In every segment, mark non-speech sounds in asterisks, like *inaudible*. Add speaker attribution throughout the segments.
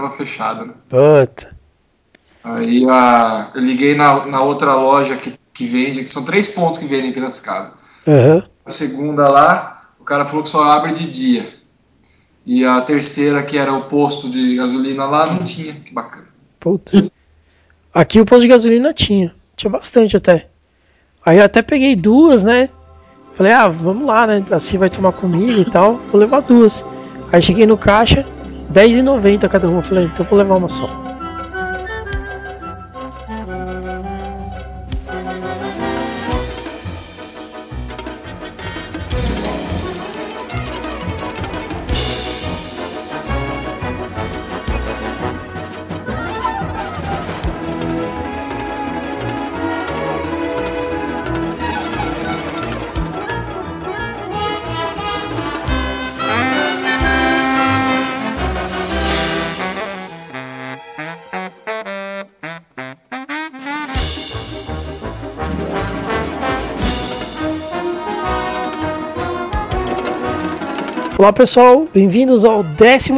Speaker 1: tava fechada, né?
Speaker 2: Puta.
Speaker 1: Aí a, eu liguei na, na outra loja que, que vende, que são três pontos que vendem em Piracicaba.
Speaker 2: Aham.
Speaker 1: A segunda lá, o cara falou que só abre de dia. E a terceira, que era o posto de gasolina lá, não tinha. Que bacana.
Speaker 2: Puta. Aqui o posto de gasolina tinha. Tinha bastante até. Aí eu até peguei duas, né? Falei, ah, vamos lá, né? Assim vai tomar comigo e tal. Vou levar duas. Aí cheguei no caixa, R$10,90 cada uma. Falei, então vou levar uma só. Olá pessoal, bem-vindos ao 11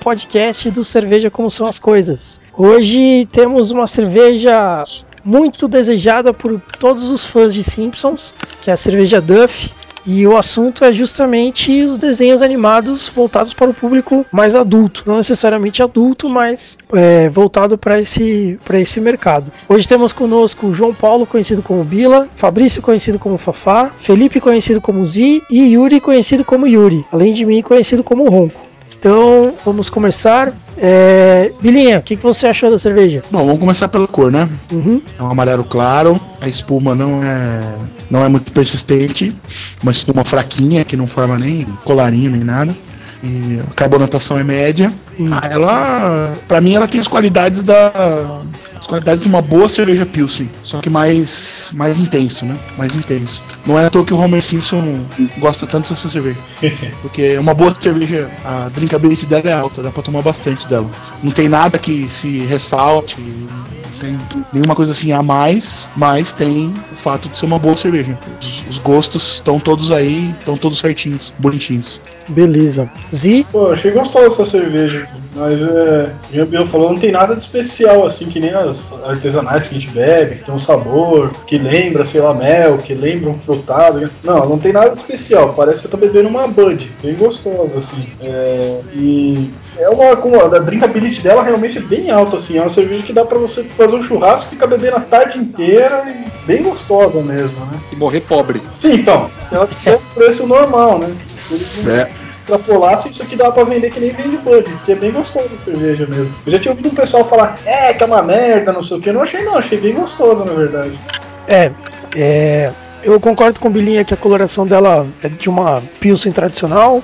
Speaker 2: podcast do Cerveja Como São as Coisas. Hoje temos uma cerveja muito desejada por todos os fãs de Simpsons, que é a cerveja Duff. E o assunto é justamente os desenhos animados voltados para o público mais adulto, não necessariamente adulto, mas é, voltado para esse, esse mercado. Hoje temos conosco o João Paulo, conhecido como Bila, Fabrício, conhecido como Fafá, Felipe, conhecido como Zi, e Yuri, conhecido como Yuri, além de mim, conhecido como Ronco. Então vamos começar. É... Bilinha, o que, que você achou da cerveja?
Speaker 3: Bom, vamos começar pela cor, né?
Speaker 2: Uhum.
Speaker 3: É um amarelo claro, a espuma não é não é muito persistente, uma espuma fraquinha que não forma nem colarinho nem nada. E a carbonatação é média. Ah, ela, para mim, ela tem as qualidades da as qualidades de uma boa cerveja Pilsen, só que mais mais intenso, né? Mais intenso. Não é à toa que o Homer Simpson gosta tanto dessa cerveja, porque é uma boa cerveja, a drinkability dela é alta, dá para tomar bastante dela. Não tem nada que se ressalte, tem nenhuma coisa assim a mais, mas tem o fato de ser uma boa cerveja. Os, os gostos estão todos aí, estão todos certinhos, bonitinhos.
Speaker 2: Beleza. Zi?
Speaker 4: Pô, achei gostosa essa cerveja, mas é. O Bill falou, não tem nada de especial, assim, que nem as artesanais que a gente bebe, que tem um sabor, que lembra, sei lá, mel, que lembra um frutado. né? Não, não tem nada de especial. Parece que eu tô bebendo uma Bud, bem gostosa, assim. É, e é uma. como A drinkability dela realmente é bem alta, assim. É uma cerveja que dá pra você fazer um churrasco ficar bebendo a tarde inteira e bem gostosa mesmo, né?
Speaker 1: E morrer pobre.
Speaker 4: Sim, então, se ela tivesse preço normal, né? Se eles
Speaker 3: É,
Speaker 4: extrapolassem, isso aqui dava pra vender que nem vende Bud, porque é bem gostosa a cerveja mesmo. Eu já tinha ouvido um pessoal falar, é, que é uma merda, não sei o que. Eu não achei não, achei bem gostosa, na verdade.
Speaker 2: É, é, eu concordo com o Bilinha que a coloração dela é de uma Pilsen tradicional.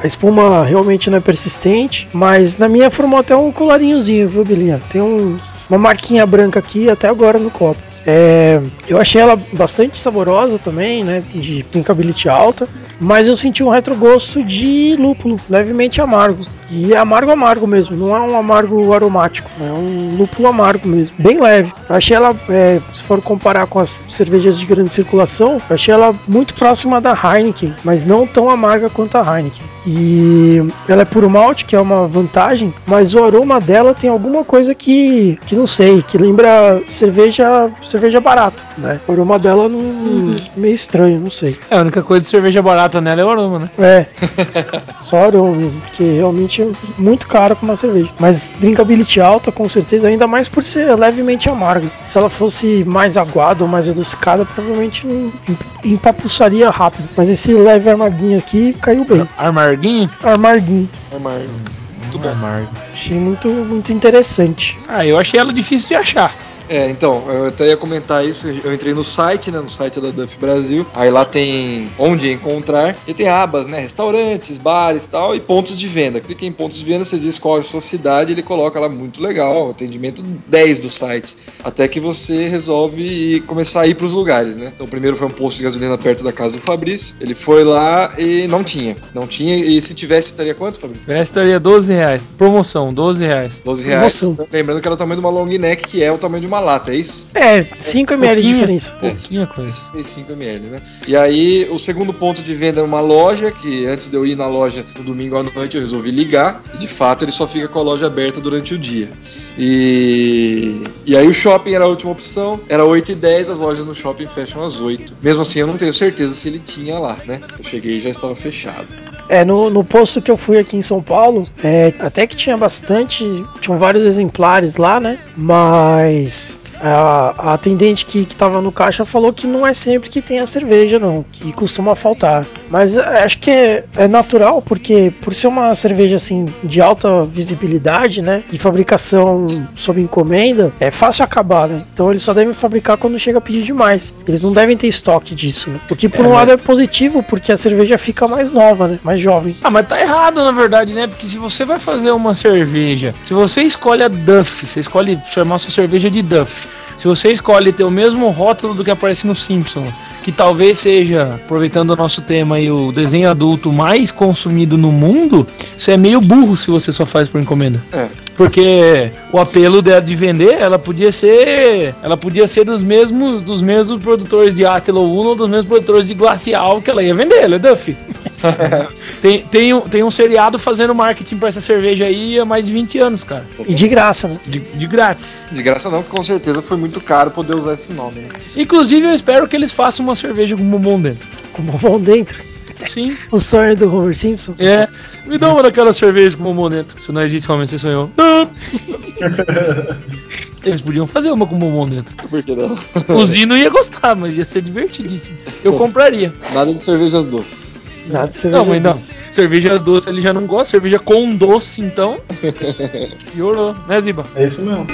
Speaker 2: A espuma realmente não é persistente, mas na minha formou até um colarinhozinho, viu, Bilinha? Tem um- uma marquinha branca aqui até agora no copo. É, eu achei ela bastante saborosa também, né? De drinkability alta, mas eu senti um retrogosto de lúpulo, levemente amargo. E é amargo amargo mesmo, não é um amargo aromático, é um lúpulo amargo mesmo, bem leve. Eu achei ela, é, se for comparar com as cervejas de grande circulação, achei ela muito próxima da Heineken, mas não tão amarga quanto a Heineken. E ela é puro malte, que é uma vantagem, mas o aroma dela tem alguma coisa que, que não sei, que lembra cerveja cerveja barata, né? O aroma dela não, meio estranho, não sei.
Speaker 5: É, a única coisa de cerveja barata nela é o aroma, né?
Speaker 2: É, *laughs* só aroma mesmo, porque realmente é muito caro para uma cerveja. Mas drinkability alta, com certeza, ainda mais por ser levemente amarga. Se ela fosse mais aguada ou mais adocicada, provavelmente empapuçaria rápido. Mas esse leve amarguinho aqui caiu bem.
Speaker 5: Amarguinho?
Speaker 2: Amarguinho.
Speaker 1: Amargo. Muito bom.
Speaker 5: Amargo.
Speaker 2: Achei muito, muito interessante.
Speaker 5: Ah, eu achei ela difícil de achar.
Speaker 1: É, então, eu até ia comentar isso. Eu entrei no site, né? No site da Duff Brasil. Aí lá tem onde encontrar. E tem abas, né? Restaurantes, bares e tal. E pontos de venda. Clica em pontos de venda, você diz qual é a sua cidade. Ele coloca lá muito legal. Atendimento 10 do site. Até que você resolve começar a ir pros lugares, né? Então, o primeiro foi um posto de gasolina perto da casa do Fabrício. Ele foi lá e não tinha. Não tinha. E se tivesse, estaria quanto, Fabrício?
Speaker 5: Essa estaria 12 reais. Promoção, 12 reais.
Speaker 1: 12 reais.
Speaker 2: Promoção.
Speaker 1: Lembrando que era o tamanho de uma long neck, que é o tamanho de uma uma lata, é isso?
Speaker 2: É, 5 ml de diferença.
Speaker 5: Pouquinha coisa.
Speaker 1: 65 ml, né? E aí, o segundo ponto de venda é uma loja, que antes de eu ir na loja no domingo à noite, eu resolvi ligar. E de fato, ele só fica com a loja aberta durante o dia. E, e aí, o shopping era a última opção, era 8 e 10 as lojas no shopping fecham às 8. Mesmo assim, eu não tenho certeza se ele tinha lá, né? Eu cheguei e já estava fechado.
Speaker 2: É, no, no posto que eu fui aqui em São Paulo, é, até que tinha bastante, tinham vários exemplares lá, né? Mas a, a atendente que, que tava no caixa falou que não é sempre que tem a cerveja, não, que costuma faltar. Mas é, acho que é, é natural, porque por ser uma cerveja assim de alta visibilidade, né? De fabricação sob encomenda, é fácil acabar, né? Então eles só devem fabricar quando chega a pedir demais. Eles não devem ter estoque disso, né? O que por
Speaker 5: É,
Speaker 2: um lado é
Speaker 5: mas-
Speaker 2: positivo, porque a cerveja fica mais nova, né? Mais jovem.
Speaker 5: Ah, mas tá errado, na verdade, né? Porque se você vai fazer uma cerveja, se você escolhe a Duff, você escolhe chamar sua cerveja de Duff. Se você escolhe ter o mesmo rótulo do que aparece no Simpsons, que talvez seja, aproveitando o nosso tema aí, o desenho adulto mais consumido no mundo, você é meio burro se você só faz por encomenda.
Speaker 1: É.
Speaker 5: Porque o apelo dela de vender, ela podia ser, ela podia ser dos mesmos, dos mesmos produtores de Atelo Uno ou dos mesmos produtores de Glacial que ela ia vender, ela é Duff. *laughs* tem, tem, um, tem um seriado fazendo marketing pra essa cerveja aí há mais de 20 anos, cara.
Speaker 2: E de graça, né?
Speaker 5: De, de grátis.
Speaker 1: De graça não, porque com certeza foi muito caro poder usar esse nome, né?
Speaker 5: Inclusive, eu espero que eles façam uma cerveja com bombom dentro.
Speaker 2: Com bombom dentro.
Speaker 5: Sim.
Speaker 2: O sonho do Homer Simpson.
Speaker 5: É. Me dá uma daquelas cervejas com bombom dentro. Se não existe, realmente você sonhou. Não. *laughs* Eles podiam fazer uma com bombom dentro.
Speaker 1: Por que não?
Speaker 5: O Zino ia gostar, mas ia ser divertidíssimo. Eu compraria.
Speaker 1: Nada de cervejas doces.
Speaker 2: Nada de cerveja
Speaker 5: Não, mas não.
Speaker 2: doce.
Speaker 5: Cerveja doce ele já não gosta. Cerveja com doce, então. *laughs* Piorou, né, Ziba?
Speaker 4: É isso mesmo.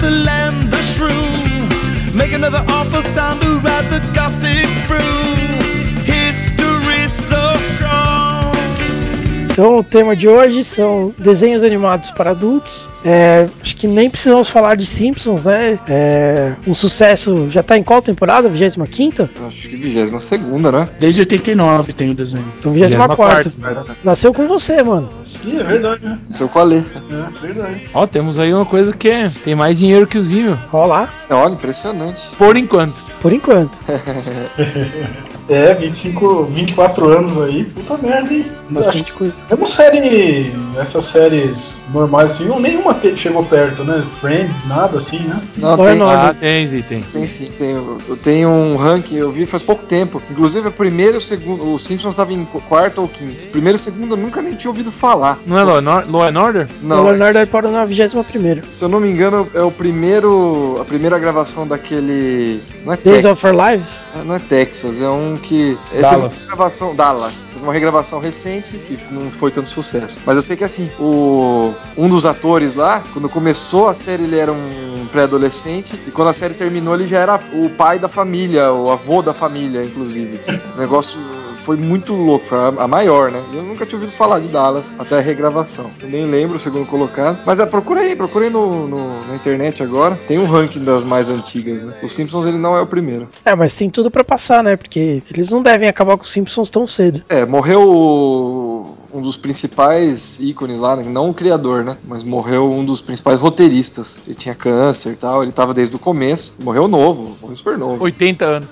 Speaker 6: The and the shrew. Make another awful sound to ride the gothic through.
Speaker 2: Então o tema de hoje são desenhos animados para adultos. É, acho que nem precisamos falar de Simpsons, né? É, um sucesso. Já tá em qual temporada? 25?
Speaker 1: Acho que 22 segunda, né?
Speaker 3: Desde 89 tem o desenho.
Speaker 2: Então 24. Nasceu com você, mano.
Speaker 4: Ih, é verdade, né?
Speaker 1: Seu Qualê.
Speaker 4: É verdade.
Speaker 5: Ó, temos aí uma coisa que é, tem mais dinheiro que o Zino.
Speaker 2: Ó lá,
Speaker 1: Olha, impressionante.
Speaker 5: Por enquanto.
Speaker 2: por enquanto. *laughs*
Speaker 4: É, 25, 24 anos aí, puta merda, hein?
Speaker 2: Bastante coisa.
Speaker 4: Mesmo série, essas séries normais assim, não, nenhuma te- chegou perto, né? Friends, nada assim, né?
Speaker 1: Não,
Speaker 2: é
Speaker 1: tem,
Speaker 2: nome?
Speaker 5: Ah, tem, tem.
Speaker 1: tem sim, tem. Eu tenho um ranking, eu vi faz pouco tempo. Inclusive, o primeiro e o segundo. O Simpsons estava em qu- quarto ou quinto. Primeiro e segundo eu nunca nem tinha ouvido falar.
Speaker 5: Não é Law Law and Order?
Speaker 1: Não,
Speaker 2: o Leonardo parou na 21.
Speaker 1: se eu não me engano, é o primeiro. A primeira gravação daquele. Não é
Speaker 2: Days
Speaker 1: Texas.
Speaker 2: of Our Lives?
Speaker 1: Não é Texas, é um que. É,
Speaker 3: Dallas.
Speaker 1: Teve uma regravação, Dallas. Teve uma regravação recente que não foi tanto sucesso. Mas eu sei que assim, o, um dos atores lá, quando começou a série, ele era um pré-adolescente. E quando a série terminou, ele já era o pai da família, o avô da família, inclusive. O negócio foi muito louco, foi a, maior, né? Eu nunca tinha ouvido falar de Dallas até a regravação. Eu nem lembro o segundo colocado. Mas é, procura aí, procura aí no, no- na internet agora. Tem um ranking das mais antigas, né? O Simpsons ele não é o primeiro.
Speaker 2: É, mas tem tudo pra passar, né? Porque eles não devem acabar com os Simpsons tão cedo.
Speaker 1: É, morreu o- um dos principais ícones lá, né? não o criador, né? Mas morreu um dos principais roteiristas. Ele tinha câncer e tal, ele tava desde o começo. Morreu novo, morreu super novo.
Speaker 5: 80 anos.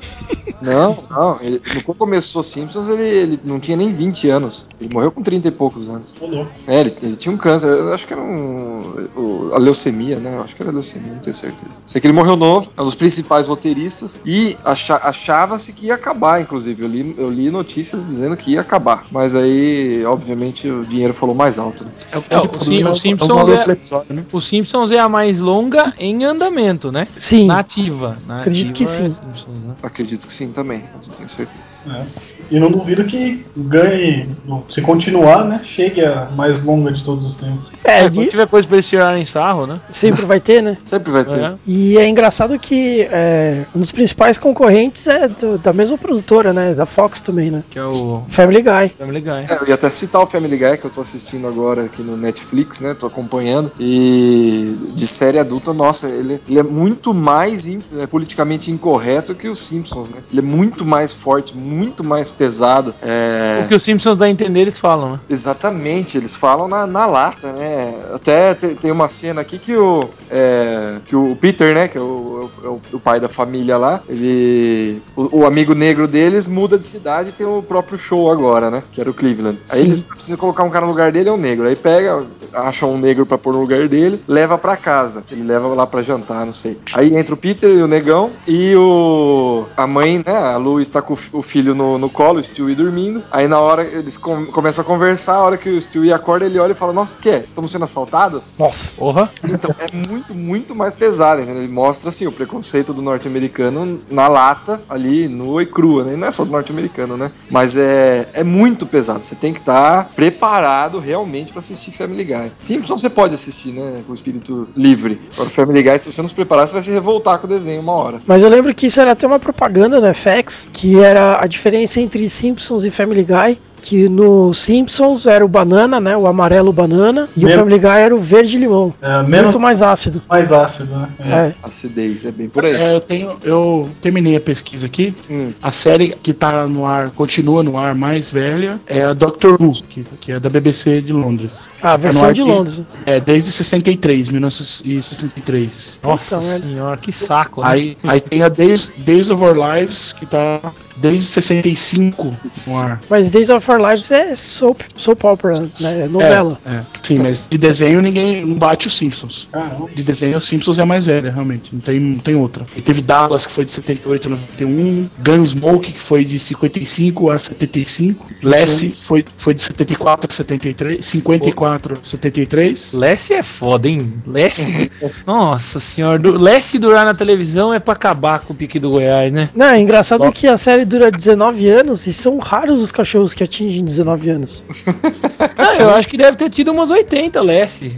Speaker 1: Não, não. Ele, quando começou Simpsons, ele, ele não tinha nem 20 anos. Ele morreu com 30 e poucos anos.
Speaker 4: Ô, louco.
Speaker 1: É, ele, ele tinha um câncer, eu acho que era um. o- a leucemia, né? Eu acho que era leucemia, não tenho certeza. Sei que ele morreu novo, é um dos principais roteiristas, e acha- achava-se que ia acabar, inclusive. Eu li, eu li notícias dizendo que ia acabar. Mas aí, obviamente, o dinheiro falou mais alto, né?
Speaker 3: É, o,
Speaker 5: É, o Sim- o
Speaker 3: é o
Speaker 5: Simpsons
Speaker 3: valor
Speaker 5: é-
Speaker 3: pro episódio, né?
Speaker 5: O Simpsons é a mais longa em andamento, né?
Speaker 2: Sim,
Speaker 5: Nativa. Nativa
Speaker 2: Acredito que
Speaker 5: é
Speaker 2: sim.
Speaker 5: Simpsons, né?
Speaker 1: Acredito que sim também, mas não tenho certeza.
Speaker 4: É. E não duvido que ganhe, se continuar, né? Chegue a mais longa de todos os tempos.
Speaker 2: É,
Speaker 5: É, quando
Speaker 2: e
Speaker 5: tiver coisa pra eles tirarem sarro, né?
Speaker 2: sempre vai ter, né? *laughs*
Speaker 1: Sempre vai ter.
Speaker 5: É.
Speaker 2: E é engraçado que é, um dos principais concorrentes é do- da mesma produtora, né? Da Fox também, né?
Speaker 5: Que é o
Speaker 2: Family Guy.
Speaker 5: Family Guy.
Speaker 1: É, eu ia até citar o Family Guy, que eu tô assistindo agora aqui no Netflix, né? Tô acompanhando. E de série adulta, nossa, ele, ele é muito mais in- é, politicamente incorreto que os Simpsons, né? Ele é muito mais forte, muito mais pesado. É,
Speaker 5: O que os Simpsons dá a entender, eles falam, né?
Speaker 1: Exatamente, eles falam na, na lata, né? Até te- tem uma cena aqui que o, é, que o Peter, né? Que é o, é o- o pai da família lá, ele. O, o amigo negro deles muda de cidade e tem o próprio show agora, né? Que era o Cleveland. Aí
Speaker 2: Sim.
Speaker 1: eles precisam colocar um cara no lugar dele, é um negro. Aí pega, acha um negro pra pôr no lugar dele, leva pra casa. Ele leva lá pra jantar, não sei. Aí entra o Peter e o negão e o. A mãe, né? A Lu está com o filho no, no colo, o Stewie dormindo. Aí na hora eles com- começam a conversar, a hora que o Stewie acorda, ele olha e fala: Nossa, o que é? Estamos sendo assaltados?
Speaker 2: Nossa.
Speaker 5: Porra.
Speaker 1: Então é muito, muito mais pesado, entendeu? Ele mostra assim o preconceito do norte-americano na lata, ali, nua e crua, né? E não é só do norte-americano, né? Mas é, é muito pesado. Você tem que estar preparado realmente pra assistir Family Guy. Simpsons você pode assistir, né? Com o espírito livre. Agora, Family Guy, se você não se preparar, você vai se revoltar com o desenho uma hora.
Speaker 2: Mas eu lembro que isso era até uma propaganda no FX, que era a diferença entre Simpsons e Family Guy, que no Simpsons era o banana, né? O amarelo banana, e o
Speaker 4: Mesmo-
Speaker 2: Family Guy era o verde limão.
Speaker 4: É, menos
Speaker 2: Muito mais ácido.
Speaker 4: mais ácido, né?
Speaker 2: É.
Speaker 1: Acidez, é bem por aí.
Speaker 3: É, eu tenho. Eu terminei a pesquisa aqui.
Speaker 1: Hum.
Speaker 3: A série que tá no ar, continua no ar mais velha, é a Doctor Who, que, que é da BBC de Londres.
Speaker 2: Ah, a
Speaker 3: Tá no
Speaker 2: versão
Speaker 3: ar
Speaker 2: de
Speaker 3: desde-
Speaker 2: Londres.
Speaker 3: É, desde 63, 1963.
Speaker 5: Nossa
Speaker 2: merda.
Speaker 5: senhora, que saco, né?
Speaker 3: Aí, aí tem a Days, Days of Our Lives, que tá desde 65 no ar.
Speaker 2: Mas Days of Our Lives é soap, soap opera, né? É novela.
Speaker 3: É, é. Sim, mas de desenho ninguém não bate os Simpsons.
Speaker 4: Caramba.
Speaker 3: De desenho, os Simpsons é a mais velha, realmente. Não tem, não tem outra. E teve Dallas, que foi de 78 a 91. Gunsmoke, que foi de 55 a 75. Lassie foi, foi de 74 a 73. 54 a 73.
Speaker 5: Lessie é foda, hein? Lessie. Nossa senhora, do, Lessie durar na televisão é pra acabar com o pique do Goiás, né?
Speaker 2: Não, é engraçado que a série dura 19 anos e são raros os cachorros que atingem 19 anos. *laughs*
Speaker 5: Ah, eu acho que deve ter tido umas 80 Lessie.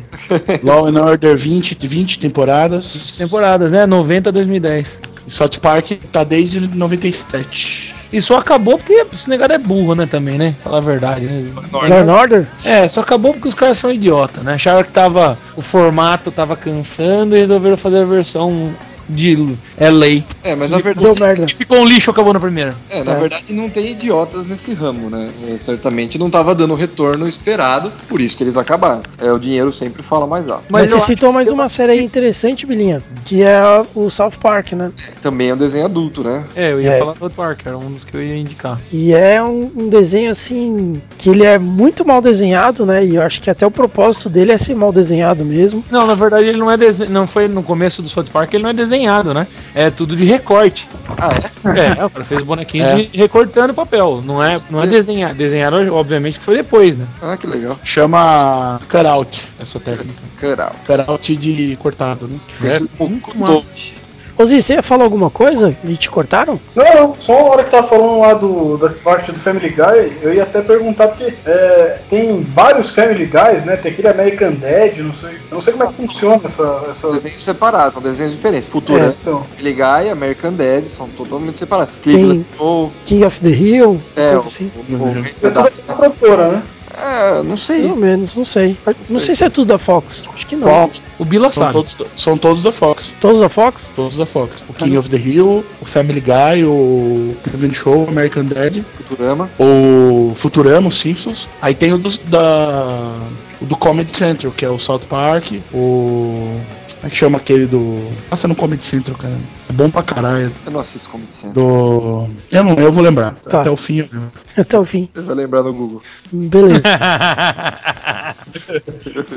Speaker 3: Law and Order 20, 20 temporadas.
Speaker 5: Temporadas, né? 90 a 2010.
Speaker 3: E South Park tá desde 97.
Speaker 5: E só acabou porque esse negado é burro, né? Também, né? Falar a verdade, né?
Speaker 2: And Order?
Speaker 5: É, só acabou porque os caras são idiota, né? Acharam que tava. O formato tava cansando e resolveram fazer a versão de LA.
Speaker 1: É, mas na
Speaker 2: Deu
Speaker 1: verdade.
Speaker 2: merda.
Speaker 5: Ficou um lixo, acabou na primeira.
Speaker 1: É, na
Speaker 2: É.
Speaker 1: verdade não tem idiotas nesse ramo, né? É, certamente não tava dando o retorno esperado, por isso que eles acabaram. É, o dinheiro sempre fala mais alto.
Speaker 2: Mas,
Speaker 5: eu
Speaker 2: você citou mais uma série aí interessante, Bilinha, que é o South Park, né?
Speaker 1: Também é um desenho adulto, né?
Speaker 5: É, eu ia
Speaker 2: É.
Speaker 5: falar do South Park, era um dos que eu ia indicar.
Speaker 2: E é um, um desenho assim que ele é muito mal desenhado, né? E eu acho que até o propósito dele é ser mal desenhado mesmo.
Speaker 5: Não, na verdade ele não é desen... não foi no começo do South Park, ele não é desenhado, né? É tudo de recorte.
Speaker 1: Ah, é?
Speaker 5: É, o cara fez bonequinhos
Speaker 3: É.
Speaker 5: de- recortando papel. Não é, não é desenhar. Desenharam, obviamente, que foi depois, né?
Speaker 1: Ah, que legal.
Speaker 3: Chama cutout, essa técnica.
Speaker 1: Caralho.
Speaker 3: Cutout de cortado, né?
Speaker 1: Conhecido como
Speaker 5: muito.
Speaker 2: Ô Zi, você ia falar alguma coisa e te cortaram?
Speaker 4: Não, não, só a hora que tava falando lá do, da parte do Family Guy, eu ia até perguntar, porque é, tem vários Family Guys, né? Tem aquele American Dad, não sei, eu não sei como é que funciona essa. essa...
Speaker 1: Desenhos separados, são desenhos diferentes.
Speaker 2: É.
Speaker 1: Futura,
Speaker 4: Então,
Speaker 1: Family Guy, American Dad, são totalmente separados. Cleveland Show,
Speaker 2: King of the Hill,
Speaker 1: é,
Speaker 2: coisa
Speaker 1: o,
Speaker 2: assim.
Speaker 1: o, o Rei
Speaker 4: é tudo
Speaker 1: Pedaço,
Speaker 4: da
Speaker 1: né?
Speaker 4: produtora, né?
Speaker 1: É, não
Speaker 2: Mais
Speaker 1: sei.
Speaker 2: ou menos, não sei. Não sei se é tudo da Fox. Acho que não.
Speaker 3: Fox,
Speaker 5: O Bila
Speaker 3: são
Speaker 5: sabe.
Speaker 3: todos, são todos da Fox.
Speaker 2: Todos da Fox?
Speaker 3: Todos da Fox. O King of the Hill, o Family Guy, o Cleveland Show, o American Dad,
Speaker 1: Futurama.
Speaker 3: o Futurama, os Simpsons. Aí tem o dos- da, o do Comedy Central, que é o South Park, o. Como é que chama aquele do. Passa no Comedy Central, cara. É bom pra caralho.
Speaker 1: Eu não assisto Comedy Central.
Speaker 3: Do. Eu não, eu vou lembrar.
Speaker 2: Tá.
Speaker 3: Até o fim. eu lembro. *laughs*
Speaker 2: Até o fim.
Speaker 1: Você vai lembrar no Google.
Speaker 2: Beleza. *laughs*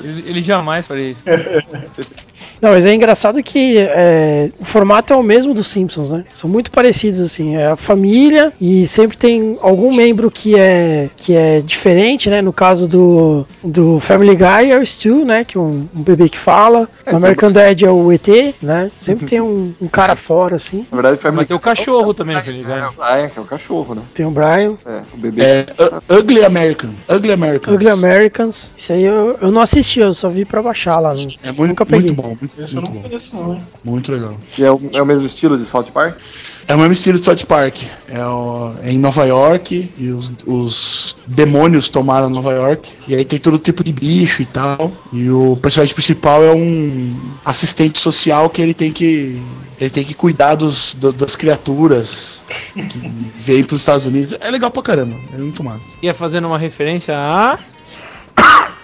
Speaker 5: ele, ele jamais faria isso. *laughs*
Speaker 2: Não, mas é engraçado que é, o formato é o mesmo dos Simpsons, né? São muito parecidos, assim. É a família e sempre tem algum membro que é, que é diferente, né? No caso do, do Family Guy é o Stu, né? Que é um, um bebê que fala. O American Dad é o ET, né? Sempre tem um, um cara *laughs* fora, assim.
Speaker 1: Na verdade,
Speaker 5: Mas tem o cachorro também, né?
Speaker 1: É, o Brian, que é o cachorro, né?
Speaker 2: Tem o Brian.
Speaker 1: É, o bebê.
Speaker 3: É Ugly American. Ugly American.
Speaker 2: Ugly Americans. Isso aí eu, eu não assisti, eu só vi pra baixar lá. Não.
Speaker 3: É muito,
Speaker 2: Nunca peguei.
Speaker 3: muito bom, muito,
Speaker 4: Esse eu
Speaker 3: muito
Speaker 4: não
Speaker 3: bom.
Speaker 4: conheço, não. hein?
Speaker 3: Muito legal.
Speaker 1: Que é o, é o mesmo estilo de South Park.
Speaker 3: É o mesmo estilo de South Park. É, o- é em Nova York e os, os demônios tomaram Nova York. E aí tem todo tipo de bicho e tal. E o personagem principal é um assistente social que ele tem que. Ele tem que cuidar dos, do- das criaturas que *laughs* vêm pros Estados Unidos. É legal pra caramba. É muito massa.
Speaker 5: Ia fazendo uma referência a.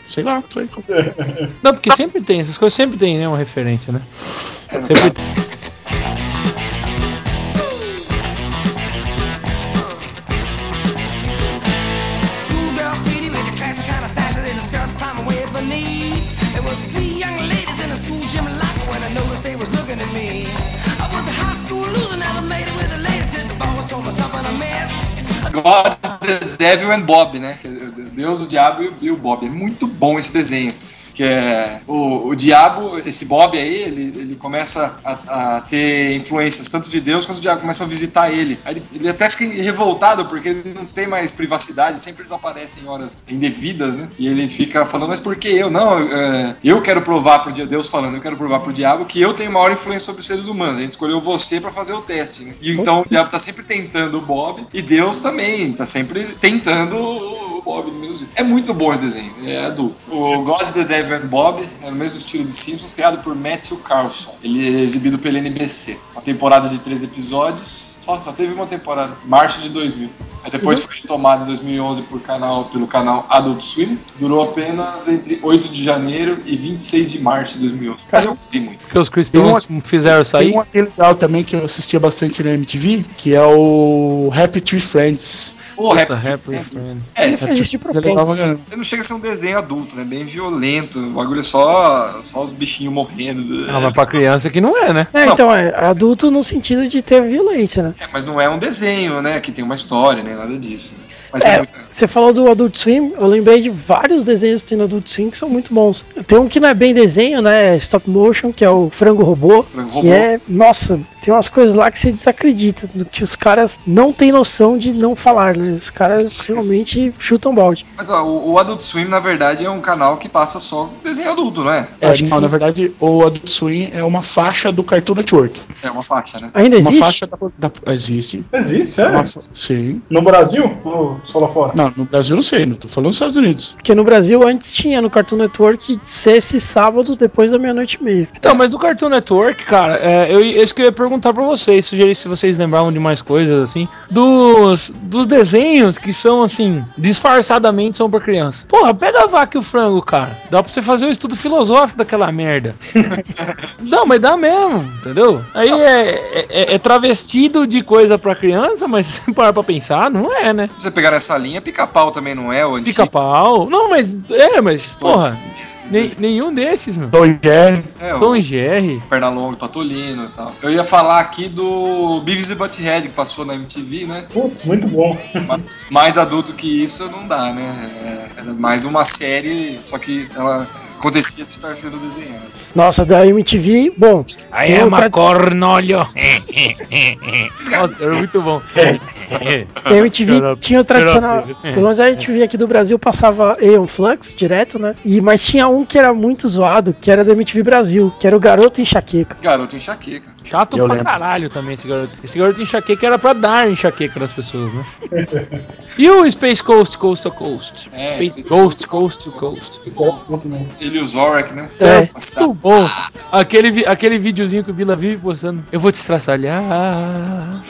Speaker 3: Sei lá, foi. *laughs*
Speaker 5: Não, porque sempre tem, essas coisas sempre tem, né? Uma referência, né? Sempre tem.
Speaker 1: God, the Devil and Bob, né? Deus, o Diabo e o- Bob. É muito bom esse desenho. Que é o, o diabo, esse Bob aí, ele, ele começa a, a ter influências tanto de Deus quanto o diabo começa a visitar ele. Aí ele, ele até fica revoltado porque ele não tem mais privacidade, sempre eles aparecem em horas indevidas, né? E ele fica falando, mas por que eu? Não, é, eu quero provar pro dia Deus falando, eu quero provar pro diabo que eu tenho maior influência sobre os seres humanos. A gente escolheu você pra fazer o teste, né? E então o diabo tá sempre tentando o Bob e Deus também tá sempre tentando Bob do mesmo jeito. É muito bom esse desenho, é adulto. O God the Devil and Bob é no mesmo estilo de Simpsons, criado por Matthew Carlson. Ele é exibido pela NBC. Uma temporada de três episódios, só, só teve uma temporada, março de 2000. Aí depois foi retomado em 2011 por canal, pelo canal Adult Swim. Durou apenas entre 8 de janeiro e 26 de março de 2011. Mas eu gostei muito.
Speaker 5: Porque os cristãos fizeram sair.
Speaker 3: Tem um aqui legal também que eu assistia bastante na MTV, que é o Happy Tree Friends.
Speaker 1: Pô,
Speaker 5: Puta.
Speaker 1: Friends. É,
Speaker 2: Isso existe
Speaker 3: é legal pra
Speaker 2: propósito.
Speaker 3: caramba.
Speaker 1: Não chega a ser um desenho adulto, né? Bem violento. O bagulho é só, só os bichinhos morrendo.
Speaker 5: Não, mas pra criança que não é, né?
Speaker 2: É, então, é adulto no sentido de ter violência, né?
Speaker 1: É, mas não é um desenho, né? Que tem uma história, nem nada disso. né? Mas é,
Speaker 2: É,
Speaker 1: muito.
Speaker 2: você falou do Adult Swim, eu lembrei de vários desenhos que tem no Adult Swim que são muito bons. Tem um que não é bem desenho, né? é Stop motion, que é o Frango Robô,
Speaker 1: Frango
Speaker 2: que
Speaker 1: Robô.
Speaker 2: é, nossa, tem umas coisas lá que você desacredita, do que os caras não têm noção de não falar, né? Os caras realmente chutam balde.
Speaker 1: Mas ó, o, o Adult Swim, na verdade, é um canal que passa só desenho adulto, não é?
Speaker 3: É,
Speaker 2: Acho que
Speaker 3: não, na verdade, o Adult Swim é uma faixa do Cartoon Network.
Speaker 1: É uma faixa, né?
Speaker 2: Ainda
Speaker 3: Uma
Speaker 2: existe?
Speaker 3: faixa da, da- existe.
Speaker 4: Existe,
Speaker 3: Uma
Speaker 4: sério?
Speaker 3: fa- sim.
Speaker 4: No Brasil ou só lá fora?
Speaker 3: Não, no Brasil eu não sei, não tô falando dos Estados Unidos.
Speaker 2: Porque no Brasil antes tinha no Cartoon Network sexta e sábado depois da meia-noite e meia.
Speaker 5: Então, mas o Cartoon Network, cara, é, eu, isso que eu ia perguntar pra vocês, sugerir se vocês lembravam de mais coisas, assim, dos, dos desenhos que são, assim, disfarçadamente são pra criança. Porra, pega a vaca e o frango, cara. Dá pra você fazer um estudo filosófico daquela merda. *laughs* Não, mas dá mesmo, entendeu? Aí é, é, é travestido de coisa pra criança, mas se parar pra pensar, não é, né?
Speaker 1: Se você pegar nessa linha, pica-pau também não é o antigo.
Speaker 5: Pica-pau. Não, mas. É, mas. Porra.
Speaker 1: Esses desenhos.
Speaker 5: nenhum desses, meu.
Speaker 3: Tom Jerry.
Speaker 1: É, o
Speaker 5: Tom e Jerry.
Speaker 1: Pernalongo, Patolino e tal. Eu ia falar aqui do Beavis e Butthead, que passou na MTV, né?
Speaker 4: Putz, muito bom.
Speaker 1: Mais adulto que isso não dá, né? É, era mais uma série, só que ela acontecia de estar sendo desenhada.
Speaker 2: Nossa, da MTV, bom.
Speaker 5: Aí é uma cornolho. Nossa, era muito bom.
Speaker 2: A MTV tinha o tradicional. Pelo menos a MTV aqui do Brasil passava Aeon Flux direto, né? E, mas tinha um que era muito zoado, que era da MTV Brasil, que era o Garoto Enxaqueca.
Speaker 1: Garoto enxaqueca.
Speaker 5: Chato
Speaker 3: Eu
Speaker 5: pra
Speaker 3: lembro.
Speaker 5: caralho também esse garoto. Esse garoto enxaqueca era pra dar enxaqueca nas pessoas, né? *laughs* e o Space Coast, Coast to Coast?
Speaker 1: É,
Speaker 5: Space
Speaker 1: Space
Speaker 5: Coast,
Speaker 1: Coast,
Speaker 5: Coast to Coast.
Speaker 1: Ele e o Zorak, né?
Speaker 2: É.
Speaker 1: Nossa,
Speaker 5: Muito bom. Aquele, aquele videozinho que o Vila vive postando. Eu vou te estraçalhar.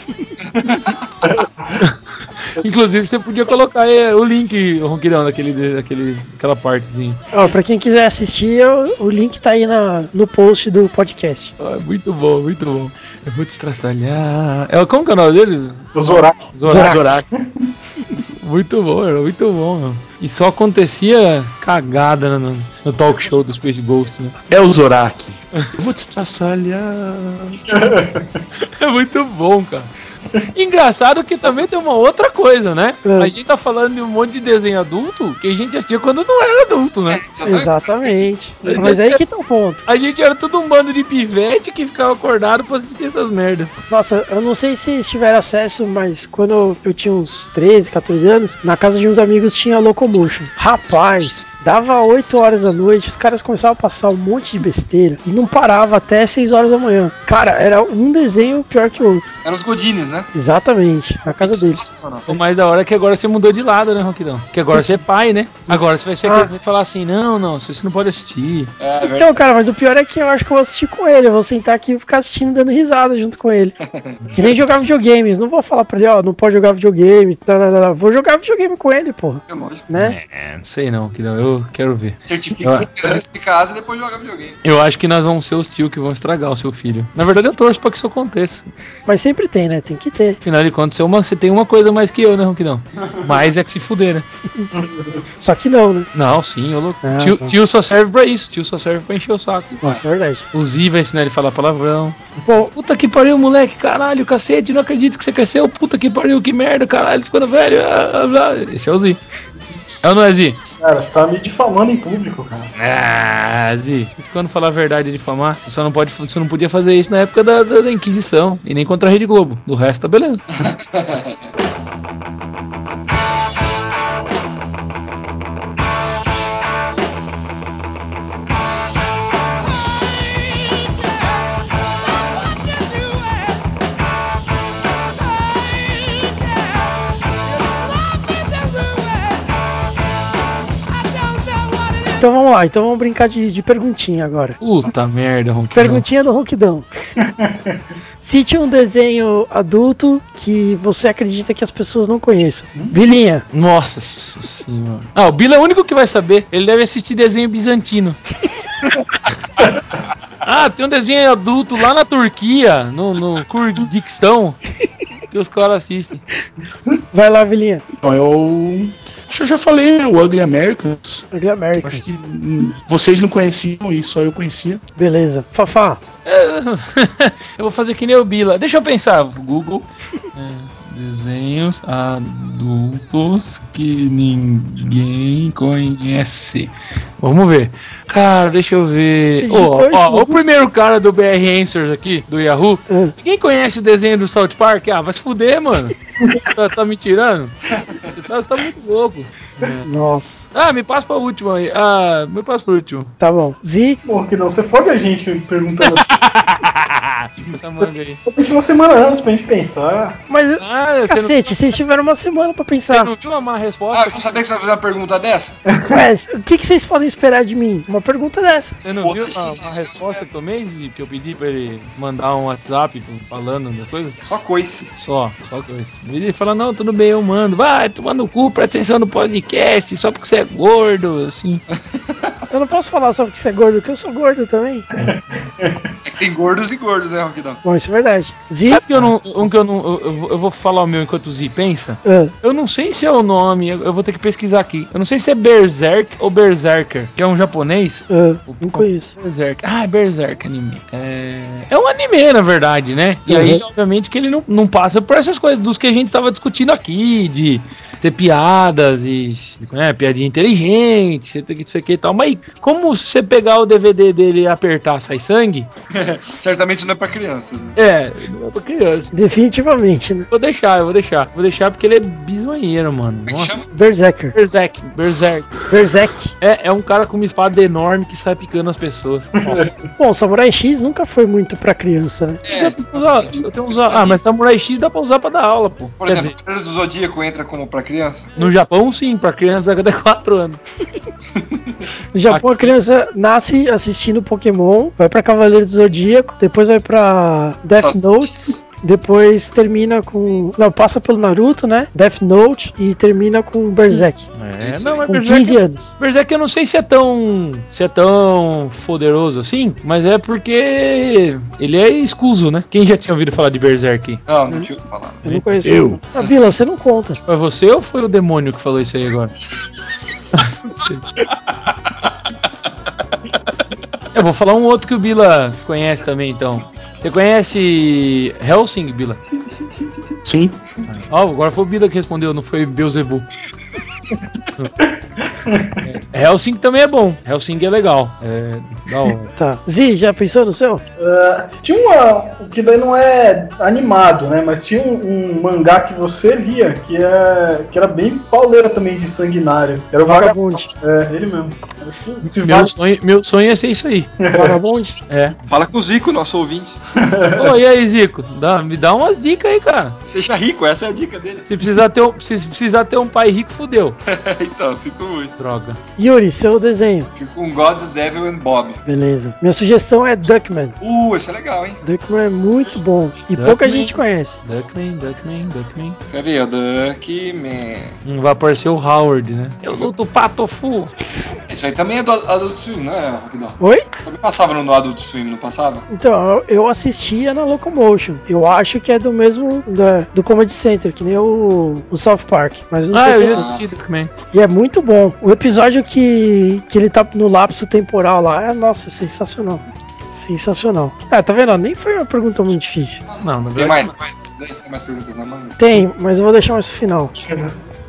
Speaker 5: *laughs* Inclusive, você podia colocar aí o link, o Ronquidão, daquele, daquele, daquela partezinha.
Speaker 2: Ó, pra quem quiser assistir, o, link tá aí na, no post do podcast.
Speaker 5: Ah, muito bom, muito bom. Eu vou te estraçalhar. É, como que é o nome dele?
Speaker 4: Zorak.
Speaker 5: Zorak.
Speaker 3: Zorak.
Speaker 5: Muito bom, era muito bom, meu. E só acontecia cagada no, no talk show do Space Ghost, né?
Speaker 3: É o Zorak. Eu *laughs* vou te estraçalhar. *laughs*
Speaker 5: É muito bom, cara. Engraçado que também tem uma outra coisa, né?
Speaker 2: É.
Speaker 5: A gente tá falando de um monte de desenho adulto que a gente assistia quando não era adulto, né?
Speaker 2: Exatamente. Mas aí que tá o ponto.
Speaker 5: A gente era tudo um bando de pivete que ficava acordado pra assistir essas merdas.
Speaker 2: Nossa, eu não sei se vocês tiveram acesso, mas quando eu, tinha uns 13, 14 anos, na casa de uns amigos tinha Locomotion. Rapaz, dava 8 horas da noite, os caras começavam a passar um monte de besteira e não parava até 6 horas da manhã. Cara, era um desenho pior que o outro.
Speaker 1: Eram os Godines, né?
Speaker 2: Exatamente, na casa dele.
Speaker 1: Sensacional.
Speaker 5: O mais da hora é que agora você mudou de lado, né, Ronquidão? Que agora você é pai, né? Agora você vai ser
Speaker 2: Ah.
Speaker 5: vai falar assim: não, não, você não pode assistir.
Speaker 1: É, verdade.
Speaker 2: Então, cara, mas o pior é que eu acho que eu vou assistir com ele. Eu vou sentar aqui e ficar assistindo dando risada junto com ele. *laughs* Que nem jogar videogame. Não vou falar pra ele, ó, não pode jogar videogame. Tá, tá, tá, tá. Vou jogar videogame com ele, porra.
Speaker 1: É lógico.
Speaker 2: Né?
Speaker 5: É, não sei não, Ronquidão, eu quero ver.
Speaker 1: Certifica que fez a lição de casa e depois joga videogame.
Speaker 5: Eu acho que nós vamos ser os tio que vão estragar o seu filho. Na verdade, eu torço pra que isso aconteça.
Speaker 2: Mas sempre tem, né? Tem que ter.
Speaker 5: Afinal de contas, você, é uma, você tem uma coisa mais que eu, né, Ronquidão? Mais é que se fuder, né? *laughs*
Speaker 2: Só que não, né?
Speaker 5: Não, sim, ô louco.
Speaker 2: Ah,
Speaker 5: tio,
Speaker 2: tá.
Speaker 5: tio só serve pra isso, tio só serve pra encher o saco.
Speaker 2: Nossa, é verdade.
Speaker 5: O Zi vai ensinar ele a falar palavrão.
Speaker 2: Bom,
Speaker 5: Puta que pariu, moleque, caralho, cacete, não acredito que você cresceu. Puta que pariu, que merda, caralho, ficando velho. ah, ah, ah. Esse é o Zi. É ou não é Zi?
Speaker 4: Cara, você tá me difamando em público, cara.
Speaker 5: Ah, Zi. Quando falar a verdade e difamar, você só não pode, você não podia fazer isso na época da, da, da Inquisição e nem contra a Rede Globo. Do resto tá beleza. *laughs*
Speaker 2: então vamos lá. Então vamos brincar de, de perguntinha agora.
Speaker 5: Puta merda, Ronquidão.
Speaker 2: Perguntinha do Ronquidão. *laughs* Cite um desenho adulto que você acredita que as pessoas não conheçam. Vilinha.
Speaker 5: Nossa senhora. Ah, o Bilo é o único que vai saber. Ele deve assistir desenho bizantino. *laughs* ah, tem um desenho adulto lá na Turquia, no, no Kurdistão, que os caras assistem.
Speaker 2: Vai lá, Vilinha.
Speaker 3: Então, eu. Acho que eu já falei, né? O Ugly Americans.
Speaker 2: Ugly
Speaker 3: Acho que
Speaker 2: Americans.
Speaker 3: hum, vocês não conheciam e só eu conhecia.
Speaker 2: Beleza. Fafá.
Speaker 5: É, *laughs* eu vou fazer que nem o Bila. Deixa eu pensar. Google. É, desenhos adultos que ninguém conhece. Vamos ver. Cara, deixa eu ver. Ó, o primeiro cara do BR Answers aqui, do Yahoo.
Speaker 2: Ah.
Speaker 5: Ninguém conhece o desenho do South Park? Ah, vai se fuder, mano. *laughs* tá, tá me tirando? Você tá, você tá muito louco. É.
Speaker 2: Nossa.
Speaker 5: Ah, me passa pra última aí. Ah, me passa pro último.
Speaker 2: Tá bom. Zi.
Speaker 4: Pô, que não, você foda a gente perguntando. *laughs* *laughs* Só deixa uma semana antes pra gente pensar.
Speaker 2: Mas,
Speaker 5: Ah, você não,
Speaker 2: cacete, vocês tiveram uma semana pra
Speaker 5: você
Speaker 2: pensar.
Speaker 5: não viu a má
Speaker 1: Ah,
Speaker 5: resposta?
Speaker 1: eu não sabia que você vai fazer uma pergunta dessa? *laughs*
Speaker 2: Mas, o que, que vocês podem esperar de mim? Uma pergunta dessa.
Speaker 5: Você não viu a, a resposta que eu tomei? Que eu pedi pra ele mandar um WhatsApp falando da coisa?
Speaker 1: Só coice.
Speaker 5: Só, só coisa. Ele fala, não, tudo bem, eu mando. Vai, tomar no cu, presta atenção no podcast, só porque você é gordo, assim.
Speaker 2: Eu não posso falar só porque você é gordo, porque eu sou gordo também. *laughs*
Speaker 1: É que tem gordos e gordos, né, Ronquidão?
Speaker 2: Bom, isso é verdade. Zi.
Speaker 5: Sabe que eu não. Um que eu não. Eu, eu vou- falar o meu enquanto o Zi pensa?
Speaker 2: Ah,
Speaker 5: Eu não sei se é o nome, eu, eu vou ter que pesquisar aqui. Eu não sei se é Berserk ou Berserker, que é um japonês.
Speaker 2: ah, não conheço.
Speaker 5: Berserk. Ah, é Berserk anime. É... é um anime, na verdade, né? E aí,
Speaker 2: Uhum.
Speaker 5: obviamente, que ele não, não passa por essas coisas dos que a gente tava discutindo aqui, de ter piadas e. né, piadinha inteligente, você tem que isso aqui e tal. Mas como você pegar o DVD dele e apertar, sai sangue? *laughs*
Speaker 1: Certamente não é pra crianças, né?
Speaker 5: É, não é pra criança.
Speaker 2: Definitivamente, né?
Speaker 5: Vou deixar, eu vou deixar. Vou deixar porque ele é bisonheiro, mano.
Speaker 1: Como é que chama?
Speaker 2: Berserker.
Speaker 5: Berserk, Berserk.
Speaker 2: Berserk.
Speaker 5: É, é um cara com uma espada enorme que sai picando as pessoas. Nossa. *laughs*
Speaker 2: Bom, Samurai X nunca foi muito pra criança, né?
Speaker 1: É,
Speaker 5: Eu tenho usar- eu tenho que usar- ah, mas Samurai X dá pra usar pra dar aula, pô.
Speaker 1: por
Speaker 5: Quer
Speaker 1: exemplo,
Speaker 5: dizer,
Speaker 1: Cavaleiros do Zodíaco entra como pra criança?
Speaker 5: no Japão sim, pra crianças até 4 anos.
Speaker 2: No Japão, a criança nasce assistindo Pokémon, vai pra Cavaleiro do Zodíaco, depois vai pra Death
Speaker 1: Só-
Speaker 2: Note, depois termina com. Não, passa pelo Naruto, né? Death Note e termina com Berserk.
Speaker 5: É, não, mas
Speaker 2: Com
Speaker 5: Berserk,
Speaker 2: 15 anos.
Speaker 5: Berserk eu não sei se é tão. se é tão poderoso assim, mas é porque ele é escuso, né? Quem já tinha ouvido falar de Berserk?
Speaker 1: Não, não tinha o que falar.
Speaker 2: Eu não conheço.
Speaker 3: Eu.
Speaker 2: Ah, Bila, você não conta.
Speaker 5: Foi você ou foi o demônio que falou isso aí agora? *laughs* Eu vou falar um outro que o Bila conhece também, então. Você conhece Helsing, Bila?
Speaker 3: Sim.
Speaker 5: Ó, agora foi o Bila que respondeu, não foi Beelzebub. *laughs* É, Helsing também é bom. Helsing é legal. É da hora. *laughs*
Speaker 2: Tá. Zi, já pensou no seu?
Speaker 4: Ah, tinha uma. O que daí não é animado, né? Mas tinha um, um mangá que você lia que, é, que era bem pauleira também de sanguinário. Era o
Speaker 2: Vagabonde.
Speaker 4: É, ele mesmo. Acho que se
Speaker 5: Meu
Speaker 4: vale-
Speaker 5: sonho, meu sonho é ser isso aí. *laughs*
Speaker 2: Vagabonde?
Speaker 5: É.
Speaker 1: Fala com o Zico, nosso ouvinte. *laughs*
Speaker 5: Ô, e aí, Zico? Dá- me dá umas dicas aí, cara.
Speaker 1: Seja rico, essa é a dica dele.
Speaker 5: Se precisar ter um, se precisar ter um pai rico, fudeu.
Speaker 1: então, sinto muito.
Speaker 5: Droga.
Speaker 2: Yuri, seu desenho.
Speaker 1: Fico com God, Devil and Bob.
Speaker 2: Beleza. Minha sugestão é Duckman.
Speaker 1: Uh, esse é legal, hein?
Speaker 2: Duckman é muito bom. E
Speaker 5: Duckman.
Speaker 2: pouca gente conhece.
Speaker 5: Duckman, Duckman, Duckman.
Speaker 1: Escreve aí, ó. Duckman.
Speaker 5: Não vai aparecer o Howard, né? Eu luto patofu. *laughs*
Speaker 1: Isso aí também é do Adult Swim, não é, Roquidão?
Speaker 2: Oi?
Speaker 1: Também passava no, Adult Swim, não passava?
Speaker 2: Então, eu- assistia na Locomotion. Eu acho que é do mesmo da- do Comedy Center, que nem o, o South Park. Mas eu não
Speaker 5: Ah, eu assisti Duckman.
Speaker 2: E é muito bom. O episódio que, que ele tá no lapso temporal lá é, nossa, sensacional. Sensacional. Ah, tá vendo? Nem foi uma pergunta muito difícil.
Speaker 5: Não, na
Speaker 1: Tem mais, tem mais, tem mais perguntas na manga?
Speaker 2: Tem, mas eu vou deixar mais pro final.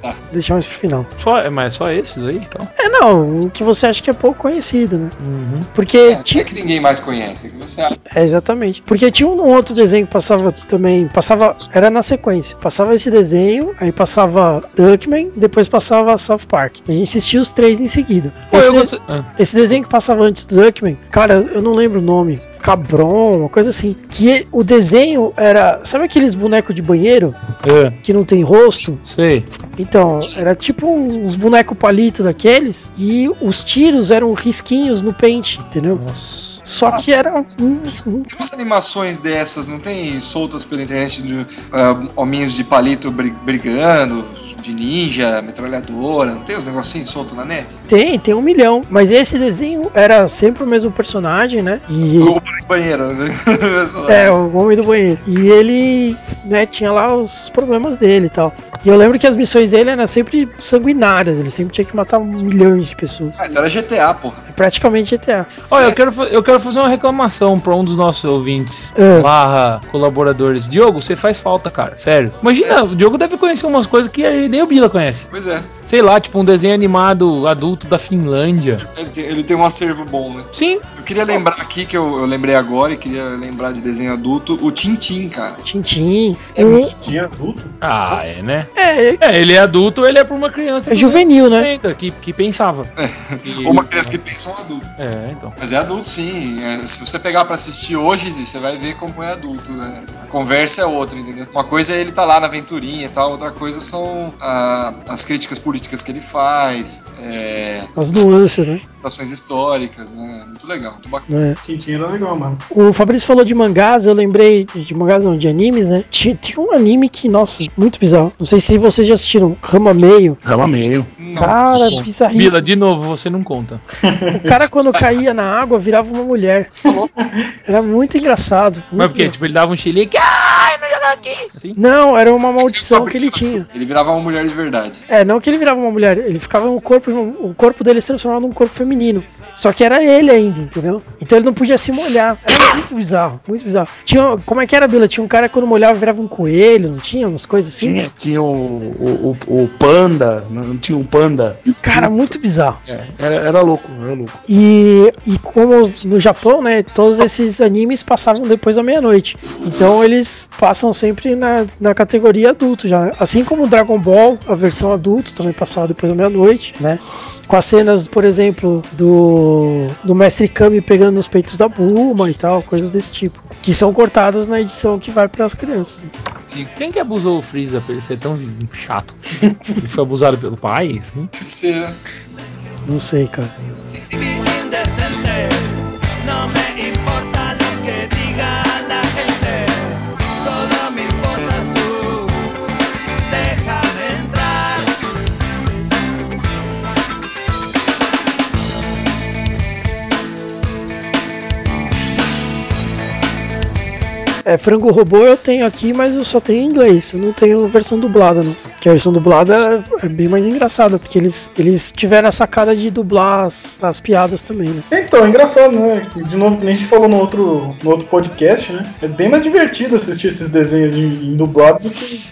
Speaker 1: Tá.
Speaker 2: Deixar mais pro final.
Speaker 5: Só, é, mas só esses aí, então.
Speaker 2: É, não, o que você acha que é pouco conhecido, né?
Speaker 5: Uhum.
Speaker 2: Porque
Speaker 1: É,
Speaker 2: tinha.
Speaker 1: é que ninguém mais conhece, é que você acha.
Speaker 2: É, exatamente. Porque tinha um outro desenho que passava também. Passava. Era na sequência. Passava esse desenho, aí passava Duckman, depois passava South Park. A gente assistia os três em seguida.
Speaker 5: Pô,
Speaker 2: Esse, de-
Speaker 5: gostei. Ah,
Speaker 2: esse desenho que passava antes do Duckman, cara, eu não lembro o nome. Cabron, uma coisa assim. Que o desenho era. Sabe aqueles bonecos de banheiro
Speaker 5: é,
Speaker 2: que não tem rosto?
Speaker 5: sei.
Speaker 2: Então, era tipo uns bonecos palito daqueles. E os tiros eram risquinhos no pente, entendeu?
Speaker 5: Nossa.
Speaker 2: Só que era
Speaker 1: Tem umas animações dessas, não tem soltas pela internet de ah, hominhos de palito bri- brigando, de ninja, metralhadora, não tem uns negocinhos soltos na net?
Speaker 2: Tem, tem um milhão. Mas esse desenho era sempre o mesmo personagem, né? E.
Speaker 1: O banheiro, né? *laughs*
Speaker 2: É, o homem do banheiro. E ele, né, tinha lá os problemas dele e tal. E eu lembro que as missões dele eram sempre sanguinárias, ele sempre tinha que matar milhões de pessoas.
Speaker 1: Ah, então era GTA, porra.
Speaker 2: É praticamente GTA.
Speaker 5: Olha, eu quero, eu quero fazer uma reclamação pra um dos nossos ouvintes.
Speaker 2: Ah.
Speaker 5: Barra colaboradores. Diogo, você faz falta, cara. Sério. Imagina, o Diogo deve conhecer umas coisas que nem o Bila conhece.
Speaker 1: Pois é,
Speaker 5: Sei lá, tipo um desenho animado adulto da Finlândia.
Speaker 1: ele tem, ele tem um acervo bom, né?
Speaker 5: Sim.
Speaker 1: Eu queria lembrar aqui, que eu, eu lembrei agora e queria lembrar de desenho adulto, o Tintim, cara.
Speaker 2: Tintim.
Speaker 1: É
Speaker 2: Um-
Speaker 4: Tinha adulto?
Speaker 5: Ah, é, né?
Speaker 2: é,
Speaker 5: É, ele é adulto, ele é pra uma criança.
Speaker 2: é juvenil, né?
Speaker 5: 90, que, que pensava. *laughs* E-
Speaker 1: Ou uma criança que pensa um adulto.
Speaker 5: É, então.
Speaker 1: Mas é adulto sim. É, se você pegar pra assistir hoje, você vai ver como é adulto. Né? A conversa é outra, entendeu? Uma coisa é ele tá lá na aventurinha e tal, outra coisa são ah, as críticas políticas que ele faz, é,
Speaker 2: As nuances, né?
Speaker 1: Estações históricas, né? Muito legal, muito bacana.
Speaker 2: Não é.
Speaker 4: Tinha era legal, mano.
Speaker 2: O Fabrício falou de mangás, eu lembrei de mangás não, de animes, né? Tinha, tinha um anime que, nossa, muito bizarro. Não sei se vocês já assistiram, Rama Meio.
Speaker 3: Rama meio.
Speaker 1: Não,
Speaker 2: Cara,
Speaker 5: Bila,
Speaker 2: bizarríssimo.
Speaker 5: de novo, você não conta.
Speaker 2: O cara, quando caía na água, virava uma mulher. Era muito engraçado. muito
Speaker 5: Mas porque,
Speaker 2: engraçado.
Speaker 5: tipo, ele dava um chilique. Ai, não jogar aqui. Assim?
Speaker 2: Não, era uma maldição que ele tinha.
Speaker 1: Ele virava uma mulher de verdade.
Speaker 2: É, não que ele virava uma mulher, ele ficava um corpo, o corpo dele se transformava num corpo feminino. Só que era ele ainda, entendeu? Então ele não podia se molhar. Era muito bizarro, muito bizarro. Tinha, como é que era, Bila? Tinha um cara que quando molhava virava um coelho, não tinha? Umas coisas assim?
Speaker 3: Tinha, tinha o, o, o, o panda, não tinha um panda.
Speaker 2: Cara, muito bizarro.
Speaker 3: É, era, era louco, era louco.
Speaker 2: E, e como no Japão, né, todos esses animes passavam depois da meia-noite. Então eles passam sempre na, na categoria adulto já. Assim como o Dragon Ball, a versão adulto também passava depois da meia-noite, né? Com as cenas, por exemplo, do, do Mestre Kami pegando nos peitos da Bulma e tal, coisas desse tipo. Que são cortadas na edição que vai para as crianças.
Speaker 5: Quem que abusou o Freeza pra ele ser tão chato? Ele foi abusado pelo pai?
Speaker 1: Deve ser, né?
Speaker 2: Não sei, cara. É, frango robô eu tenho aqui, mas eu só tenho em inglês. Eu não tenho versão dublada, não. Que a versão dublada é, é bem mais engraçada, porque eles, eles tiveram a sacada de dublar as, as piadas também, né?
Speaker 4: Então, é engraçado, né? De novo, que a gente falou no outro, no outro podcast, né? É bem mais divertido assistir esses desenhos em, em dublado do que,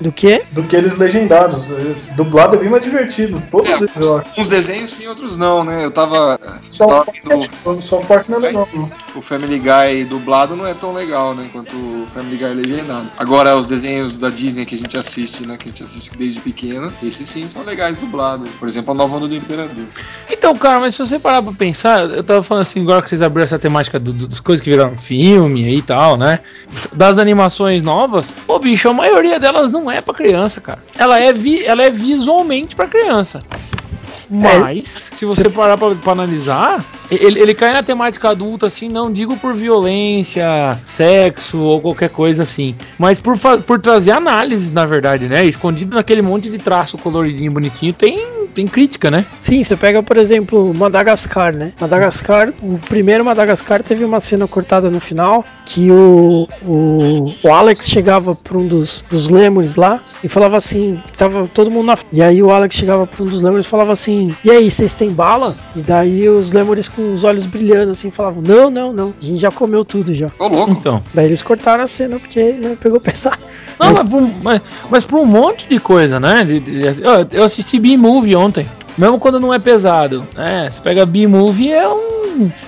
Speaker 2: Do que?
Speaker 4: do que eles legendados. É, Dublado é bem mais divertido. Todos
Speaker 1: É,
Speaker 4: eles, eu acho.
Speaker 1: uns desenhos sim, outros não, né? Eu tava.
Speaker 4: Só
Speaker 1: tava
Speaker 4: o é- o Park não é legal, não.
Speaker 1: o Family Guy dublado não é tão legal, né? Quanto o Family Guy legendado. Agora, os desenhos da Disney que a gente assiste, né? Que a gente assiste desde pequeno, esses sim são legais dublados. Por exemplo, a Nova Onda do Imperador.
Speaker 5: Então, cara, mas se você parar pra pensar, eu tava falando assim, agora que vocês abriram essa temática do- do- das coisas que viraram filme aí e tal, né? Das animações novas, pô, bicho, a maioria delas não é pra criança, cara. Ela é, vi, ela é visualmente pra criança. Mas, se você parar pra, pra analisar, ele, ele cai na temática adulta, assim, não digo por violência, sexo ou qualquer coisa assim, mas por, por trazer análises, na verdade, né? Escondido naquele monte de traço coloridinho, bonitinho, tem, tem crítica, né?
Speaker 2: Sim, você pega, por exemplo, Madagascar, né? Madagascar, o primeiro Madagascar teve uma cena cortada no final que o, o, o Alex chegava pra um dos, dos lêmures lá e falava assim, tava todo mundo na. E aí o Alex chegava pra um dos lêmures e falava assim: E aí, vocês têm bala? E daí os lêmures com os olhos brilhando assim falavam: Não, não, não, a gente já comeu tudo já.
Speaker 1: Ô, louco!
Speaker 5: Então.
Speaker 2: Daí eles cortaram a cena porque né, pegou pesado.
Speaker 5: Não,
Speaker 2: Mas-
Speaker 5: mas, pra um- mas, mas pra um monte de coisa, né? De- de- eu assisti B-Movie ontem. Mesmo quando não é pesado. É, você pega B-Movie é um.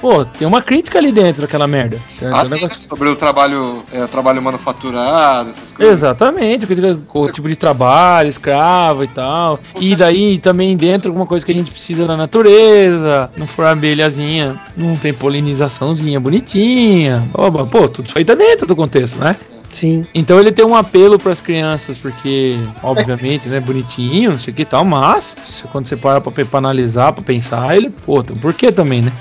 Speaker 5: Pô, tem uma crítica ali dentro daquela merda.
Speaker 1: Ah,
Speaker 5: tem um negócio-
Speaker 1: sobre o trabalho, é, o trabalho manufaturado, essas coisas.
Speaker 5: Exatamente, o tipo de trabalho, escravo e tal. E daí também dentro alguma coisa que a gente precisa da natureza. Não for abelhazinha, não tem polinizaçãozinha bonitinha. Pô, tudo isso aí tá dentro do contexto, né?
Speaker 2: Sim.
Speaker 5: Então ele tem um apelo para as crianças, porque, obviamente, né, bonitinho, não sei o que e tal, mas se- quando você para pra, pra analisar, pra pensar, ele, pô, tem um porquê também, né?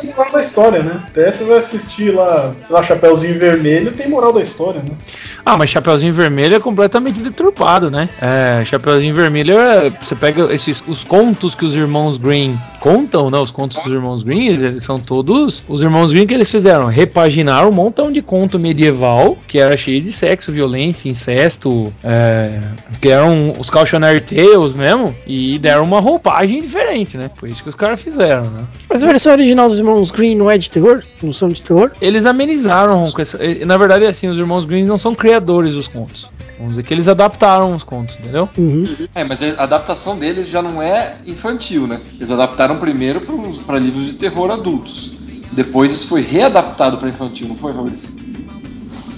Speaker 4: Tem moral da história, né? Até você vai assistir lá, sei lá, Chapeuzinho Vermelho, tem moral da história, né?
Speaker 5: Ah, mas Chapeuzinho Vermelho é completamente deturpado, né? É, Chapeuzinho Vermelho é. Você pega esses os contos que os irmãos Green contam, né? Os contos dos irmãos Green, eles são todos. Os irmãos Green que eles fizeram? Repaginaram um montão de conto medieval que era cheio de sexo, violência, incesto, é, que eram os cautionary tales mesmo, e deram uma roupagem diferente, né? Foi isso que os caras fizeram, né?
Speaker 2: Mas a versão original dos irmãos Green não é de terror? Não são de terror?
Speaker 5: Eles amenizaram com essa, Na verdade, assim, os irmãos Green não são criadores dos contos. Vamos dizer que eles adaptaram os contos, entendeu?
Speaker 2: Uhum.
Speaker 1: É, mas a adaptação deles já não é infantil, né? Eles adaptaram primeiro para livros de terror adultos. Depois isso foi readaptado para infantil, não foi, Fabrício?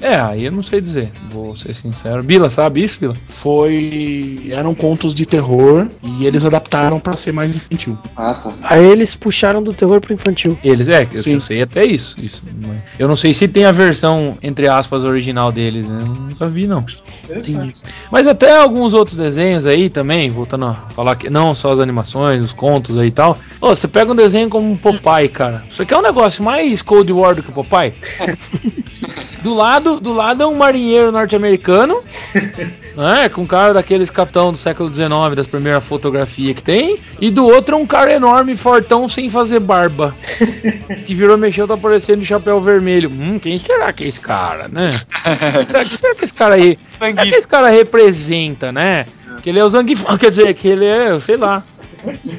Speaker 5: É, aí eu não sei dizer, vou ser sincero. Bila, sabe isso, Bila?
Speaker 3: Foi. Eram contos de terror e eles adaptaram pra ser mais infantil.
Speaker 1: Ah, tá.
Speaker 2: Aí eles puxaram do terror pro infantil.
Speaker 5: Eles, é, eu,
Speaker 3: Sim.
Speaker 5: eu sei até isso. isso não eu não sei se tem a versão, entre aspas, original deles, né? Eu nunca vi, não.
Speaker 4: Interessante.
Speaker 5: Mas até alguns outros desenhos aí também, voltando a falar que não só as animações, os contos aí e tal. Ô, você pega um desenho como o Popeye, cara. Isso aqui é um negócio mais Cold War do que o Popeye. *laughs* do lado, do lado é um marinheiro norte-americano, *laughs* né, com um cara daqueles capitão do século XIX, das primeiras fotografias que tem, e do outro é um cara enorme, fortão, sem fazer barba, *laughs* que virou mexeu, tá aparecendo de chapéu vermelho. Hum, quem será que é esse cara, né? *laughs* será, que, será que esse cara aí, será que esse cara representa, né? Que ele é o Zangief, quer dizer, que ele é, sei lá.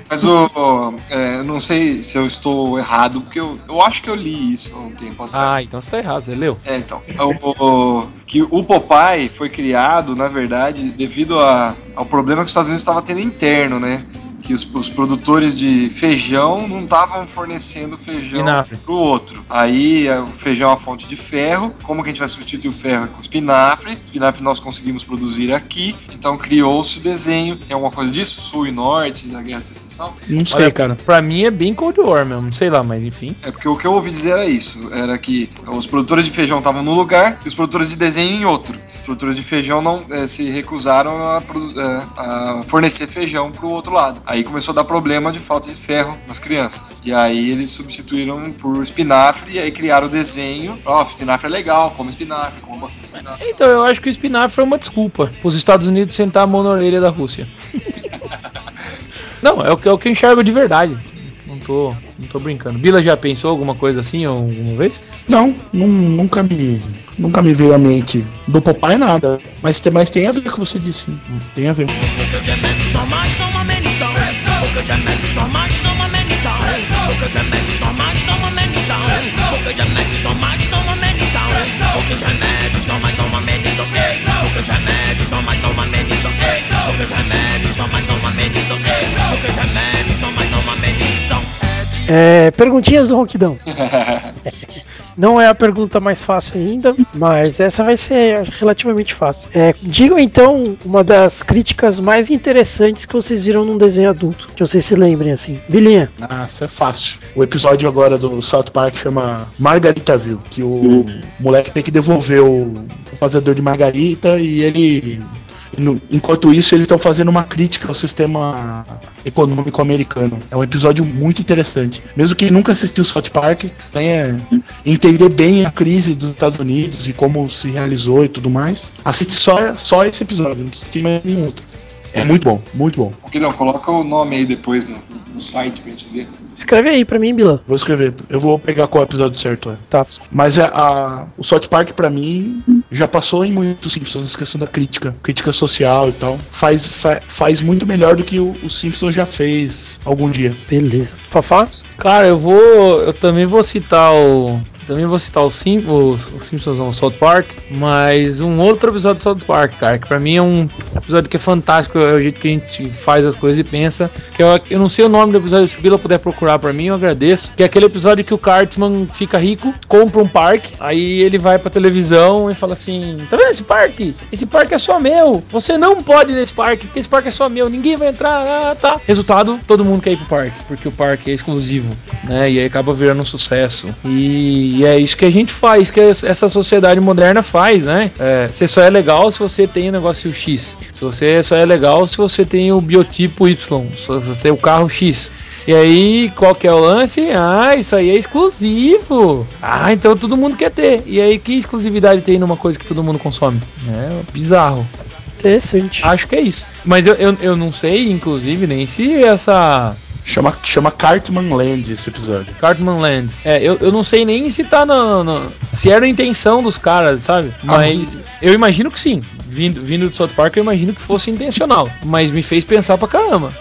Speaker 1: Mas o. é, eu não sei se eu estou errado, porque eu, eu acho que eu li isso há um tempo atrás.
Speaker 5: Ah, então você tá errado, você leu?
Speaker 1: É, então. O, o- que o Popeye foi criado, na verdade, devido a- ao problema que os Estados Unidos estavam tendo interno, né? Que os, os produtores de feijão não estavam fornecendo feijão
Speaker 5: Espinafre.
Speaker 1: pro outro. Aí é, o feijão é uma fonte de ferro. Como que a gente vai substituir o ferro? É Com espinafre. Espinafre nós conseguimos produzir aqui. Então criou-se o desenho. Tem alguma coisa disso? Sul e norte da Guerra de Secessão?
Speaker 3: Não sei,
Speaker 5: Olha,
Speaker 3: cara.
Speaker 5: Pra mim é bem Cold War mesmo, sei lá, mas enfim.
Speaker 1: É porque o que eu ouvi dizer era isso, era que os produtores de feijão estavam num lugar e os produtores de desenho em outro. produtores de feijão não eh, se recusaram a, eh, a fornecer feijão pro outro lado. Aí começou a dar problema de falta de ferro nas crianças. E aí eles substituíram por espinafre e aí criaram o desenho. Ó, espinafre é legal, come espinafre, come bastante espinafre.
Speaker 5: Então, eu acho que o espinafre foi uma desculpa. Os Estados Unidos sentar a mão na orelha da Rússia. *laughs* Não, é o que, é o que eu enxergo de verdade. Não tô, não tô brincando. Bila já pensou alguma coisa assim alguma vez?
Speaker 3: Não, nu- nunca me. Nunca me veio à mente do Popeye nada. Mas tem, mas tem a ver com o que você disse. Tem a ver.
Speaker 6: Normais. Porque os remédios normais não amenizam. Porque os remédios normais não amenizam. Porque os remédios normais não amenizam. Porque os remédios normais não amenizam. Porque os remédios normais não amenizam. Porque os remédios normais não amenizam. Porque os remédios normais não amenizam.
Speaker 2: É, perguntinhas do Ronquidão. *laughs* Não é a pergunta mais fácil ainda, mas essa vai ser relativamente fácil. É, digam então uma das críticas mais interessantes que vocês viram num desenho adulto, que vocês se lembrem assim. Bilinha,
Speaker 3: Nossa, é fácil. O episódio agora do South Park chama Margaritaville, que o moleque tem que devolver o fazedor de margarita e ele. No- Enquanto isso, eles estão fazendo uma crítica ao sistema econômico americano. É um episódio muito interessante. Mesmo quem nunca assistiu South Park, tenha entender bem a crise dos Estados Unidos e como se realizou e tudo mais. Assiste só, só esse episódio, não assiste mais nenhum outro. É muito bom, muito bom.
Speaker 1: Porque não, coloca o nome aí depois no, no site pra gente ver.
Speaker 2: escreve aí pra mim, Bila.
Speaker 3: Vou escrever, eu vou pegar qual episódio certo é.
Speaker 2: Tá.
Speaker 3: Mas a, a- o South Park, pra mim, já passou em muitos Simpsons essa questão da crítica, crítica social e tal. Faz, fa- faz muito melhor do que o, o Simpsons já fez algum dia.
Speaker 2: Beleza. Fafá?
Speaker 5: Cara, eu vou. Eu também vou citar o. Também vou citar o, Sim, o, o Simpsons não, South Park, mas um outro episódio do South Park, cara, que pra mim é um episódio que é fantástico, é o jeito que a gente faz as coisas e pensa. Que eu, eu não sei o nome do episódio, se o Bila puder procurar pra mim, eu agradeço. Que é aquele episódio que o Cartman fica rico, compra um parque, aí ele vai pra televisão e fala assim: Tá vendo esse parque? Esse parque é só meu. Você não pode ir nesse parque, porque esse parque é só meu, ninguém vai entrar. Ah, tá. Resultado: todo mundo quer ir pro parque, porque o parque é exclusivo, né? E aí acaba virando um sucesso. E, é isso que a gente faz, que essa sociedade moderna faz, né? É, você só é legal se você tem o negócio X. Se você só é legal se você tem o biotipo Y, se você tem o carro X. E aí, qual que é o lance? Ah, isso aí é exclusivo. Ah, então todo mundo quer ter. E aí, que exclusividade tem numa coisa que todo mundo consome? É bizarro.
Speaker 2: Interessante.
Speaker 5: Acho que é isso. Mas eu, eu, eu não sei, inclusive, nem se essa
Speaker 3: Chama, chama Cartman Land esse episódio.
Speaker 5: Cartman Land. É, eu, eu não sei nem se tá na, na- Se era a intenção dos caras, sabe? Mas eu imagino que sim. Vindo, vindo do South Park, eu imagino que fosse intencional. Mas me fez pensar pra caramba.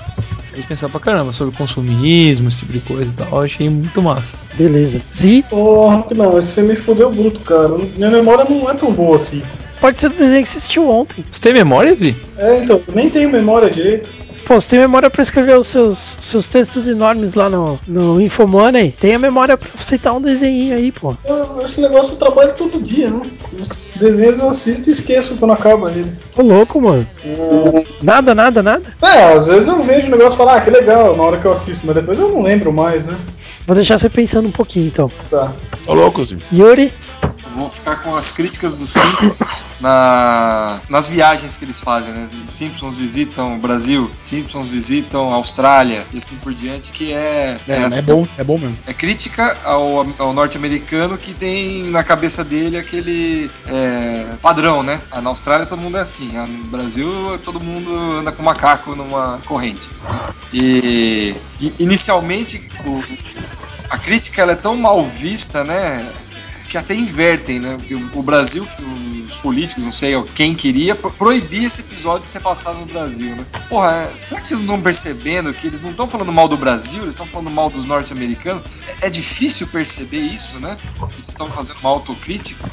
Speaker 5: Fez pensar pra caramba sobre consumismo, esse tipo de coisa e tal. Eu achei muito massa.
Speaker 2: Beleza. Zi,
Speaker 4: Ô, Rock, não, esse você me fudeu bruto, cara. Minha memória não é tão boa assim.
Speaker 2: pode ser do desenho que você assistiu ontem.
Speaker 5: Você tem memória, Zi?
Speaker 4: É, então, eu nem tenho memória direito.
Speaker 2: Pô, você tem memória pra escrever os seus, seus textos enormes lá no, no Infomoney? Tem a memória pra citar um desenho aí, pô.
Speaker 4: Eu- esse negócio eu trabalho todo dia, né? Os desenhos eu assisto e esqueço quando acaba ele.
Speaker 2: Ô louco, mano. Nada, nada, nada.
Speaker 4: É, às vezes eu vejo o negócio e falo, ah, que legal, na hora que eu assisto, mas depois eu não lembro mais, né?
Speaker 2: Vou deixar você pensando um pouquinho então.
Speaker 4: Tá.
Speaker 3: Ô louco, Zinho.
Speaker 2: Yuri,
Speaker 1: Vou ficar com as críticas dos Simpsons na, nas viagens que eles fazem, né? Os Simpsons visitam o Brasil, Simpsons visitam a Austrália e assim por diante, que é,
Speaker 3: É,
Speaker 1: essa-
Speaker 3: é bom, é bom mesmo.
Speaker 1: é crítica ao, ao norte-americano que tem na cabeça dele aquele é, padrão, né? Ah, na Austrália todo mundo é assim, ah, no Brasil todo mundo anda com macaco numa corrente. né? E, e, inicialmente o- a crítica ela é tão mal vista, né? Que até invertem, né? Porque o Brasil, os políticos, não sei quem queria, pro- proibir esse episódio de ser passado no Brasil, né? Porra, é- será que vocês não estão percebendo que eles não estão falando mal do Brasil, eles estão falando mal dos norte-americanos? É, é difícil perceber isso, né? Eles estão fazendo uma autocrítica.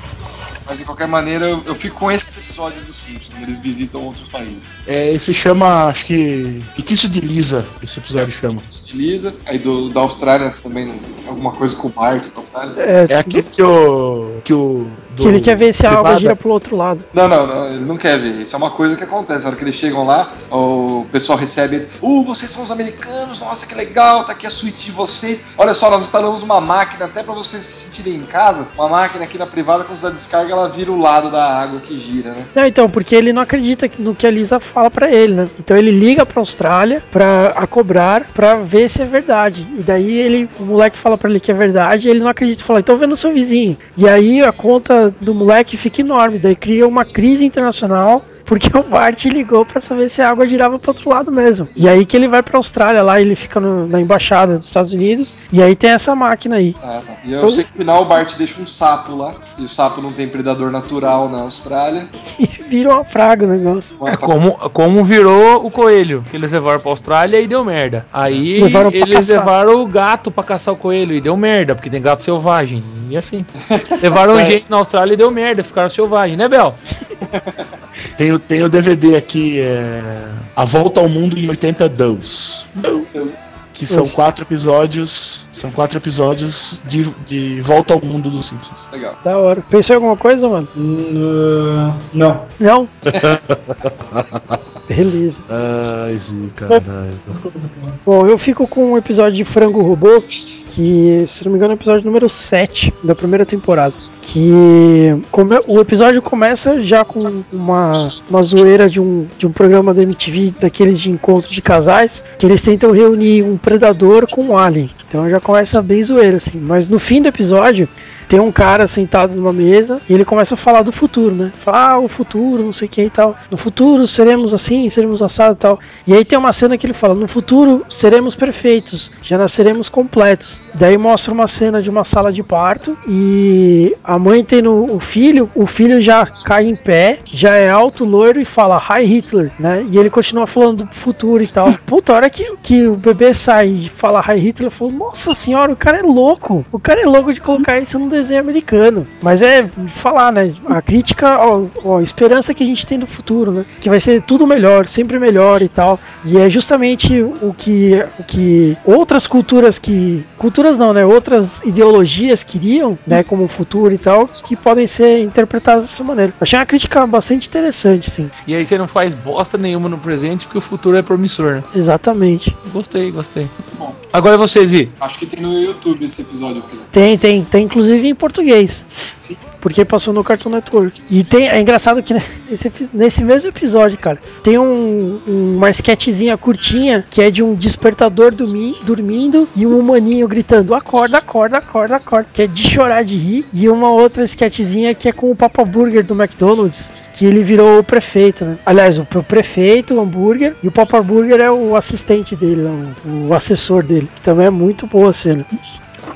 Speaker 1: Mas de qualquer maneira, eu, eu fico com esses episódios do Simpsons, eles visitam outros países.
Speaker 3: É, esse chama, acho que. Feitiço de Lisa, esse episódio chama.
Speaker 1: Utiliza, aí do, da Austrália também, alguma coisa com o Bart da Austrália.
Speaker 2: é,
Speaker 3: É aquele que o. Que o.
Speaker 2: que ele quer ver se a água gira pro outro lado.
Speaker 1: Não, não, não, ele não quer ver. Isso é uma coisa que acontece. Na hora que eles chegam lá, o pessoal recebe. Uh, vocês são os americanos, nossa, que legal, tá aqui a suíte de vocês. Olha só, nós instalamos uma máquina até pra vocês se sentirem em casa. Uma máquina aqui na privada que nos dá descarga que ela vira o lado da água que gira, né?
Speaker 2: Não, então, porque ele não acredita no que a Lisa fala pra ele, né? Então ele liga pra Austrália pra a cobrar pra ver se é verdade. E daí ele, o moleque fala pra ele que é verdade, e ele não acredita, fala, então vê no seu vizinho. E aí a conta do moleque fica enorme, daí cria uma crise internacional, porque o Bart ligou pra saber se a água girava pro outro lado mesmo. E aí que ele vai pra Austrália lá, ele fica no- na embaixada dos Estados Unidos, e aí tem essa máquina aí.
Speaker 1: Tá. E eu sei que no final o Bart deixa um sapo lá, e o sapo não tem predador natural na Austrália.
Speaker 2: E vira uma praga o negócio.
Speaker 5: É como, como virou o coelho, que eles levaram pra Austrália e deu merda. Aí
Speaker 2: Levaram pra
Speaker 5: eles
Speaker 2: caçar.
Speaker 5: levaram o gato pra caçar o coelho e deu merda, porque tem gato selvagem. E assim. *laughs* levaram
Speaker 1: É.
Speaker 5: gente na Austrália e deu merda, ficaram selvagens, né, Bel? *laughs*
Speaker 3: Tem, o- tem o DVD aqui, é. A Volta ao Mundo em 82. Que são
Speaker 2: Nossa.
Speaker 3: quatro episódios. São quatro episódios de, de Volta ao Mundo dos Simpsons.
Speaker 1: Legal.
Speaker 2: Da hora. Pensou em alguma coisa, mano?
Speaker 4: Hum, não.
Speaker 2: Não? *laughs* Beleza.
Speaker 3: Ai, sim, caralho.
Speaker 2: Bom, eu fico com um episódio de Frango Robô, que, se não me engano, é o episódio número 7 da primeira temporada. Que come- o episódio começa já com uma, uma zoeira de um, de um programa da MTV, daqueles de encontro de casais, que eles tentam reunir um predador com alien. Então já começa bem zoeira, assim. Mas no fim do episódio, tem um cara sentado numa mesa e ele começa a falar do futuro, né? Fala, ah, o futuro, não sei o que e tal. No futuro seremos assim, seremos assado e tal. E aí tem uma cena que ele fala: no futuro seremos perfeitos, já nasceremos completos. Daí mostra uma cena de uma sala de parto e a mãe tendo o filho, o filho já cai em pé, já é alto, loiro e fala Hi Hitler, né? E ele continua falando do futuro e tal. *laughs* Puta, a hora que, que o bebê sai e fala Hi Hitler, eu falo, nossa senhora, o cara é louco. O cara é louco de colocar isso num desenho americano. Mas é falar, né? A crítica, ó, ó, a esperança que a gente tem do futuro, né? Que vai ser tudo melhor, sempre melhor e tal. E é justamente o que, o que outras culturas que. Culturas não, né? Outras ideologias queriam, né? Como o futuro e tal, que podem ser interpretadas dessa maneira. Achei uma crítica bastante interessante, sim.
Speaker 5: E aí você não faz bosta nenhuma no presente porque o futuro é promissor, né?
Speaker 2: Exatamente.
Speaker 5: Gostei, gostei. Agora vocês, Vi.
Speaker 1: Acho que tem no YouTube esse episódio aqui.
Speaker 2: Tem, tem, tem inclusive em português.
Speaker 1: Sim.
Speaker 2: Porque passou no Cartoon Network. E tem, é engraçado que *laughs* nesse, nesse mesmo episódio, cara, tem um, um- uma sketchzinha curtinha que é de um despertador dormi, dormindo e um humaninho gritando: acorda, acorda, acorda, acorda. Que é de chorar de rir. E uma outra sketchzinha que é com o Papa Burger do McDonald's, que ele virou o prefeito, né? Aliás, o, o prefeito, o hambúrguer, e o Papa Burger é o assistente dele, né? o, o assessor dele. Que também é muito boa a cena.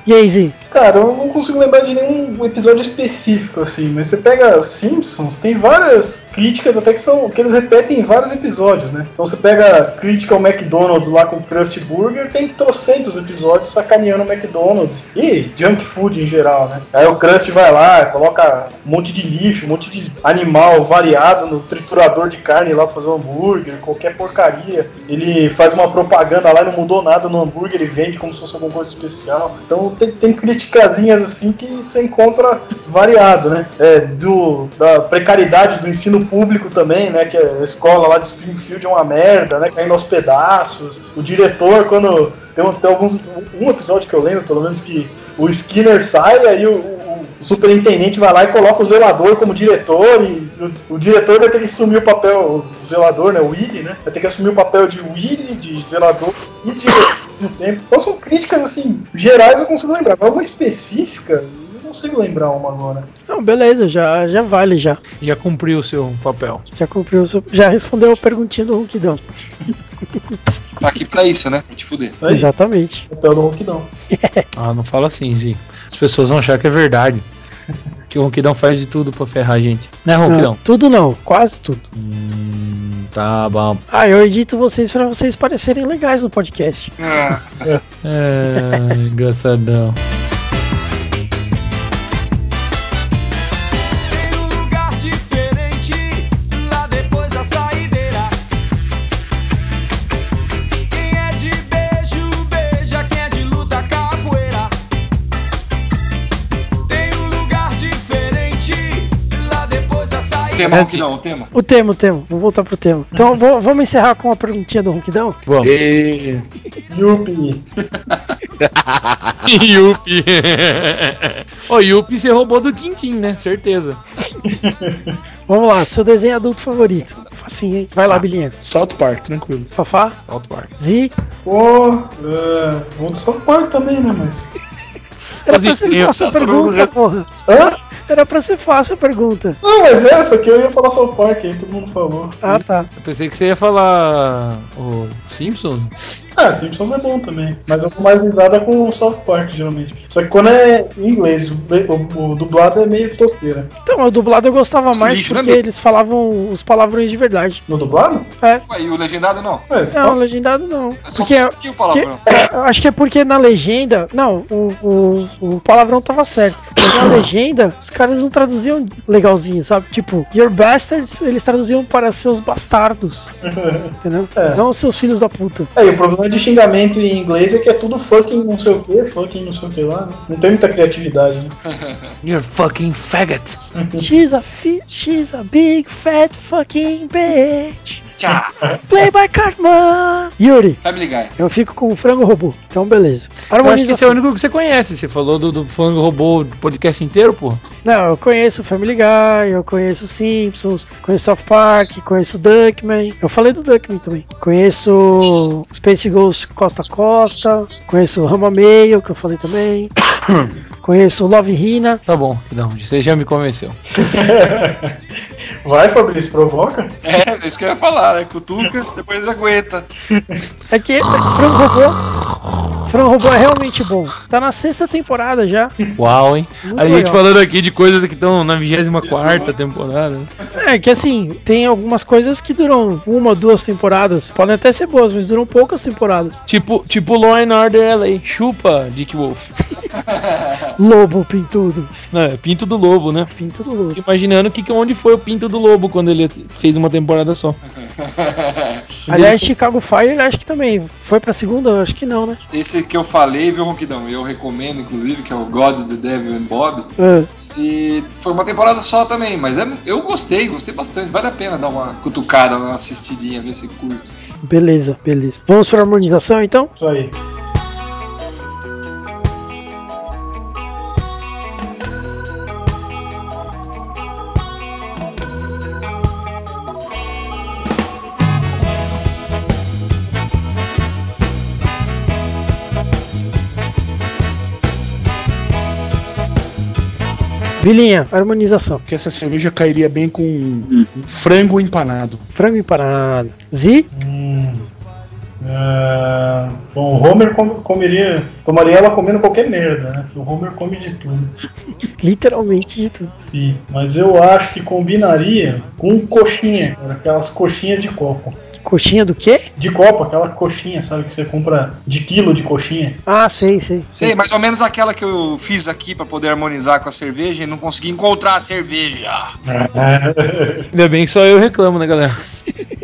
Speaker 2: E aí, Zi?
Speaker 4: Cara, eu não consigo lembrar de nenhum episódio específico, assim, mas você pega Simpsons, tem várias críticas até que são que eles repetem em vários episódios, né? Então você pega crítica ao McDonald's lá com o Krusty Burger, tem trocentos episódios sacaneando o McDonald's e junk food em geral, né? Aí o Krusty vai lá, coloca um monte de lixo, um monte de animal variado no triturador de carne lá pra fazer um hambúrguer, qualquer porcaria. Ele faz uma propaganda lá e não mudou nada no hambúrguer, ele vende como se fosse alguma coisa especial. Então tem, tem criticazinhas assim que você encontra variado, né? É, do, da precariedade do ensino público também, né? Que a escola lá de Springfield é uma merda, né? Caindo aos pedaços. O diretor, quando. Tem, tem alguns. Um episódio que eu lembro, pelo menos, que o Skinner sai, aí o, o- o superintendente vai lá e coloca o zelador como diretor, e o, o diretor vai ter que assumir o papel, o zelador, né? O Willy, né? Vai ter que assumir o papel de Willy, de zelador e diretor mesmo tempo. Então são críticas assim, gerais eu consigo lembrar, mas uma específica, eu não consigo lembrar uma agora.
Speaker 2: Não, beleza, já, já vale já.
Speaker 5: Já cumpriu o seu papel.
Speaker 2: Já cumpriu, o seu- já respondeu a perguntinha do Ronquidão. *laughs*
Speaker 1: Tá aqui pra isso, né? Pra te fuder.
Speaker 4: Aí,
Speaker 2: Exatamente.
Speaker 4: papel do Ronquidão. *laughs*
Speaker 5: Ah, não fala assim, Zi. As pessoas vão achar que é verdade. *laughs* Que o Ronquidão faz de tudo pra ferrar a gente. Né,
Speaker 2: Não,
Speaker 5: Ronquidão?
Speaker 2: tudo não, quase tudo.
Speaker 5: Hum, tá bom.
Speaker 2: Ah, eu edito vocês pra vocês parecerem legais no podcast.
Speaker 1: Ah,
Speaker 5: É, engraçadão.
Speaker 1: Tema, Ronquidão, o tema.
Speaker 2: O tema, o tema, vou voltar pro tema. Então vou- vamos encerrar com uma perguntinha do Ronquidão?
Speaker 3: E
Speaker 4: Yupi.
Speaker 5: Yuppie. Ô, Yuppie você roubou do Tintin, né? Certeza. *laughs*
Speaker 2: Vamos lá, seu desenho adulto favorito. Facinho, hein? Vai lá, Bilinha.
Speaker 3: South Park, tranquilo.
Speaker 2: Fafá,
Speaker 5: South Park.
Speaker 2: Zi.
Speaker 4: Pô, é, vamos de South Park também, né? Mas. *laughs*
Speaker 2: Era pra ser
Speaker 5: Fazinho,
Speaker 2: fácil a
Speaker 1: tá
Speaker 2: pergunta, porra.
Speaker 4: Hã?
Speaker 2: Era pra ser fácil a pergunta.
Speaker 4: Não, mas essa que eu ia falar South Park, aí todo mundo falou.
Speaker 2: Ah, tá.
Speaker 5: Eu pensei que você ia falar o Simpsons.
Speaker 4: Ah, Simpsons é bom também. Mas eu tô mais risada com o South Park, geralmente. Só que quando é em inglês, o, o- o dublado é meio tosteira.
Speaker 2: Então, o dublado eu gostava mais
Speaker 1: lixo, né,
Speaker 2: porque eles falavam os palavrões de verdade.
Speaker 4: No dublado?
Speaker 2: É.
Speaker 1: Ué, e o legendado não?
Speaker 4: É,
Speaker 2: Não, legendado não.
Speaker 1: É só
Speaker 2: Porque,
Speaker 1: um o palavrão.
Speaker 2: que- eu acho que é porque na legenda. Não, o, o, o palavrão tava certo. Mas na legenda, os caras não traduziam legalzinho, sabe? Tipo, your bastards, eles traduziam para seus bastardos. *laughs* Entendeu?
Speaker 4: É.
Speaker 2: Não seus filhos da puta.
Speaker 4: É, e o problema de xingamento em inglês é que é tudo fucking não sei o que, fucking não sei o que lá, né? Não tem muita criatividade, né? *laughs*
Speaker 5: You're fucking faggot. *laughs*
Speaker 2: She's a fi she's a big fat fucking bitch.
Speaker 1: Tchá.
Speaker 2: Play by Cartman. Yuri,
Speaker 1: Family Guy.
Speaker 2: eu fico com o frango robô. Então, beleza.
Speaker 5: Eu acho que esse é o
Speaker 2: Harmonização.
Speaker 5: único que você conhece. Você falou do, do Fango Robô o podcast inteiro, pô.
Speaker 2: Não, eu conheço Family Guy, eu conheço Simpsons, conheço South Park, conheço Duckman. Eu falei do Duckman também. Conheço Space Ghost Costa a Costa, conheço Rama Meio, que eu falei também. *coughs* conheço Love Hina.
Speaker 5: Tá bom, não, você já me convenceu. *laughs*
Speaker 4: Vai, Fabrício, provoca?
Speaker 1: É, é isso que eu ia falar, né? Cutuca, depois aguenta.
Speaker 2: É que Frango Robô. Frango Robô é realmente bom. Tá na sexta temporada já.
Speaker 5: Uau, hein?
Speaker 2: Muito
Speaker 5: a gente
Speaker 2: legal.
Speaker 5: falando aqui de coisas que estão na 24 temporada.
Speaker 2: É que assim, tem algumas coisas que duram uma, duas temporadas. Podem até ser boas, mas duram poucas temporadas.
Speaker 5: Tipo, tipo Law and Order LA. Chupa, Dick Wolf.
Speaker 2: Lobo Pintudo.
Speaker 5: Não, é Pinto do Lobo, né?
Speaker 2: Pinto do Lobo.
Speaker 5: Imaginando que, que onde foi o Pinto do Lobo quando ele fez uma temporada só. *laughs*
Speaker 2: Aliás, Chicago Fire acho que também. Foi pra segunda? Acho que não, né?
Speaker 1: Esse que eu falei, viu, Ronquidão? Eu recomendo, inclusive, que é o God, The Devil and Bob.
Speaker 2: Ah,
Speaker 1: Se foi uma temporada só também, mas é- eu gostei, gostei bastante. Vale a pena dar uma cutucada, uma assistidinha, ver se curte.
Speaker 2: beleza, beleza. Vamos pra harmonização então?
Speaker 4: Isso aí.
Speaker 2: Bilinha, harmonização.
Speaker 3: Porque essa cerveja cairia bem com um frango empanado.
Speaker 2: Frango empanado. Zi?
Speaker 4: Hum. É, Bom, o Homer com- comeria. Tomaria ela comendo qualquer merda, né? O Homer come de tudo. *laughs*
Speaker 2: Literalmente de tudo.
Speaker 4: Sim, mas eu acho que combinaria com coxinha, aquelas coxinhas de copo.
Speaker 2: Coxinha do quê?
Speaker 4: De copo, aquela coxinha, sabe? Que você compra de quilo de coxinha.
Speaker 2: Ah, sei, sei.
Speaker 1: Sei, mais ou menos aquela que eu fiz aqui pra poder harmonizar com a cerveja e não consegui encontrar a cerveja.
Speaker 5: Ainda bem que só eu reclamo, né, galera?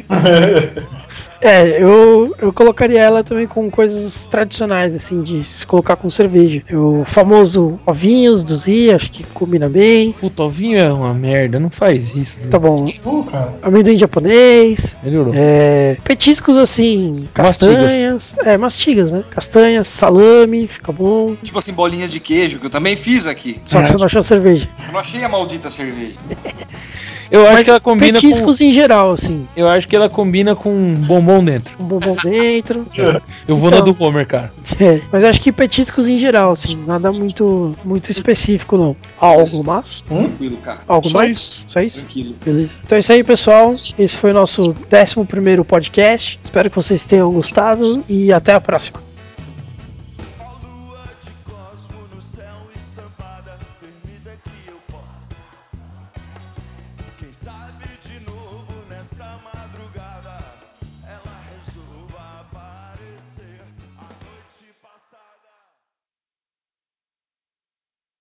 Speaker 5: *laughs*
Speaker 2: É, eu, eu colocaria ela também com coisas tradicionais, assim, de se colocar com cerveja. O famoso ovinhos do Zi, acho que combina bem.
Speaker 5: Puta, o vinho é uma merda, não faz isso.
Speaker 2: Tá bom.
Speaker 4: Pô, cara.
Speaker 2: Amendoim japonês.
Speaker 5: Melhorou.
Speaker 2: É, petiscos assim, castanhas. É, mastigas, né? Castanhas, salame, fica bom.
Speaker 1: Tipo assim, bolinhas de queijo, que eu também fiz aqui.
Speaker 2: Só que você não achou cerveja.
Speaker 1: Eu não achei a maldita cerveja. *laughs*
Speaker 5: Eu acho
Speaker 2: Mas
Speaker 5: que ela combina
Speaker 2: petiscos em geral, assim.
Speaker 5: com. Eu acho que ela combina com bombom dentro.
Speaker 2: Um bombom dentro. *laughs*
Speaker 5: Eu vou
Speaker 2: Então.
Speaker 5: na do Homer, cara.
Speaker 2: É, mas acho que petiscos em geral, assim. Nada muito, muito específico, não. Algo mais?
Speaker 1: Tranquilo, cara.
Speaker 2: Algo
Speaker 3: Só
Speaker 2: mais?
Speaker 3: isso.
Speaker 2: Só isso?
Speaker 1: Tranquilo.
Speaker 2: Beleza. Então é isso aí, pessoal. Esse foi o nosso 11 podcast. Espero que vocês tenham gostado e até a próxima.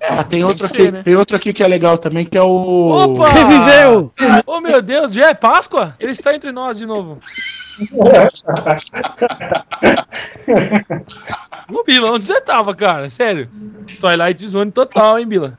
Speaker 3: Ah, tem outro
Speaker 5: ser,
Speaker 3: aqui,
Speaker 5: né?
Speaker 3: tem outro aqui que é legal também, que é o.
Speaker 5: Opa!
Speaker 2: Reviveu!
Speaker 5: Oh meu Deus, já é Páscoa? Ele está entre nós de novo. *laughs* Ô, Bila, onde você tava, cara? Sério. Twilight Zone total, hein, Bila?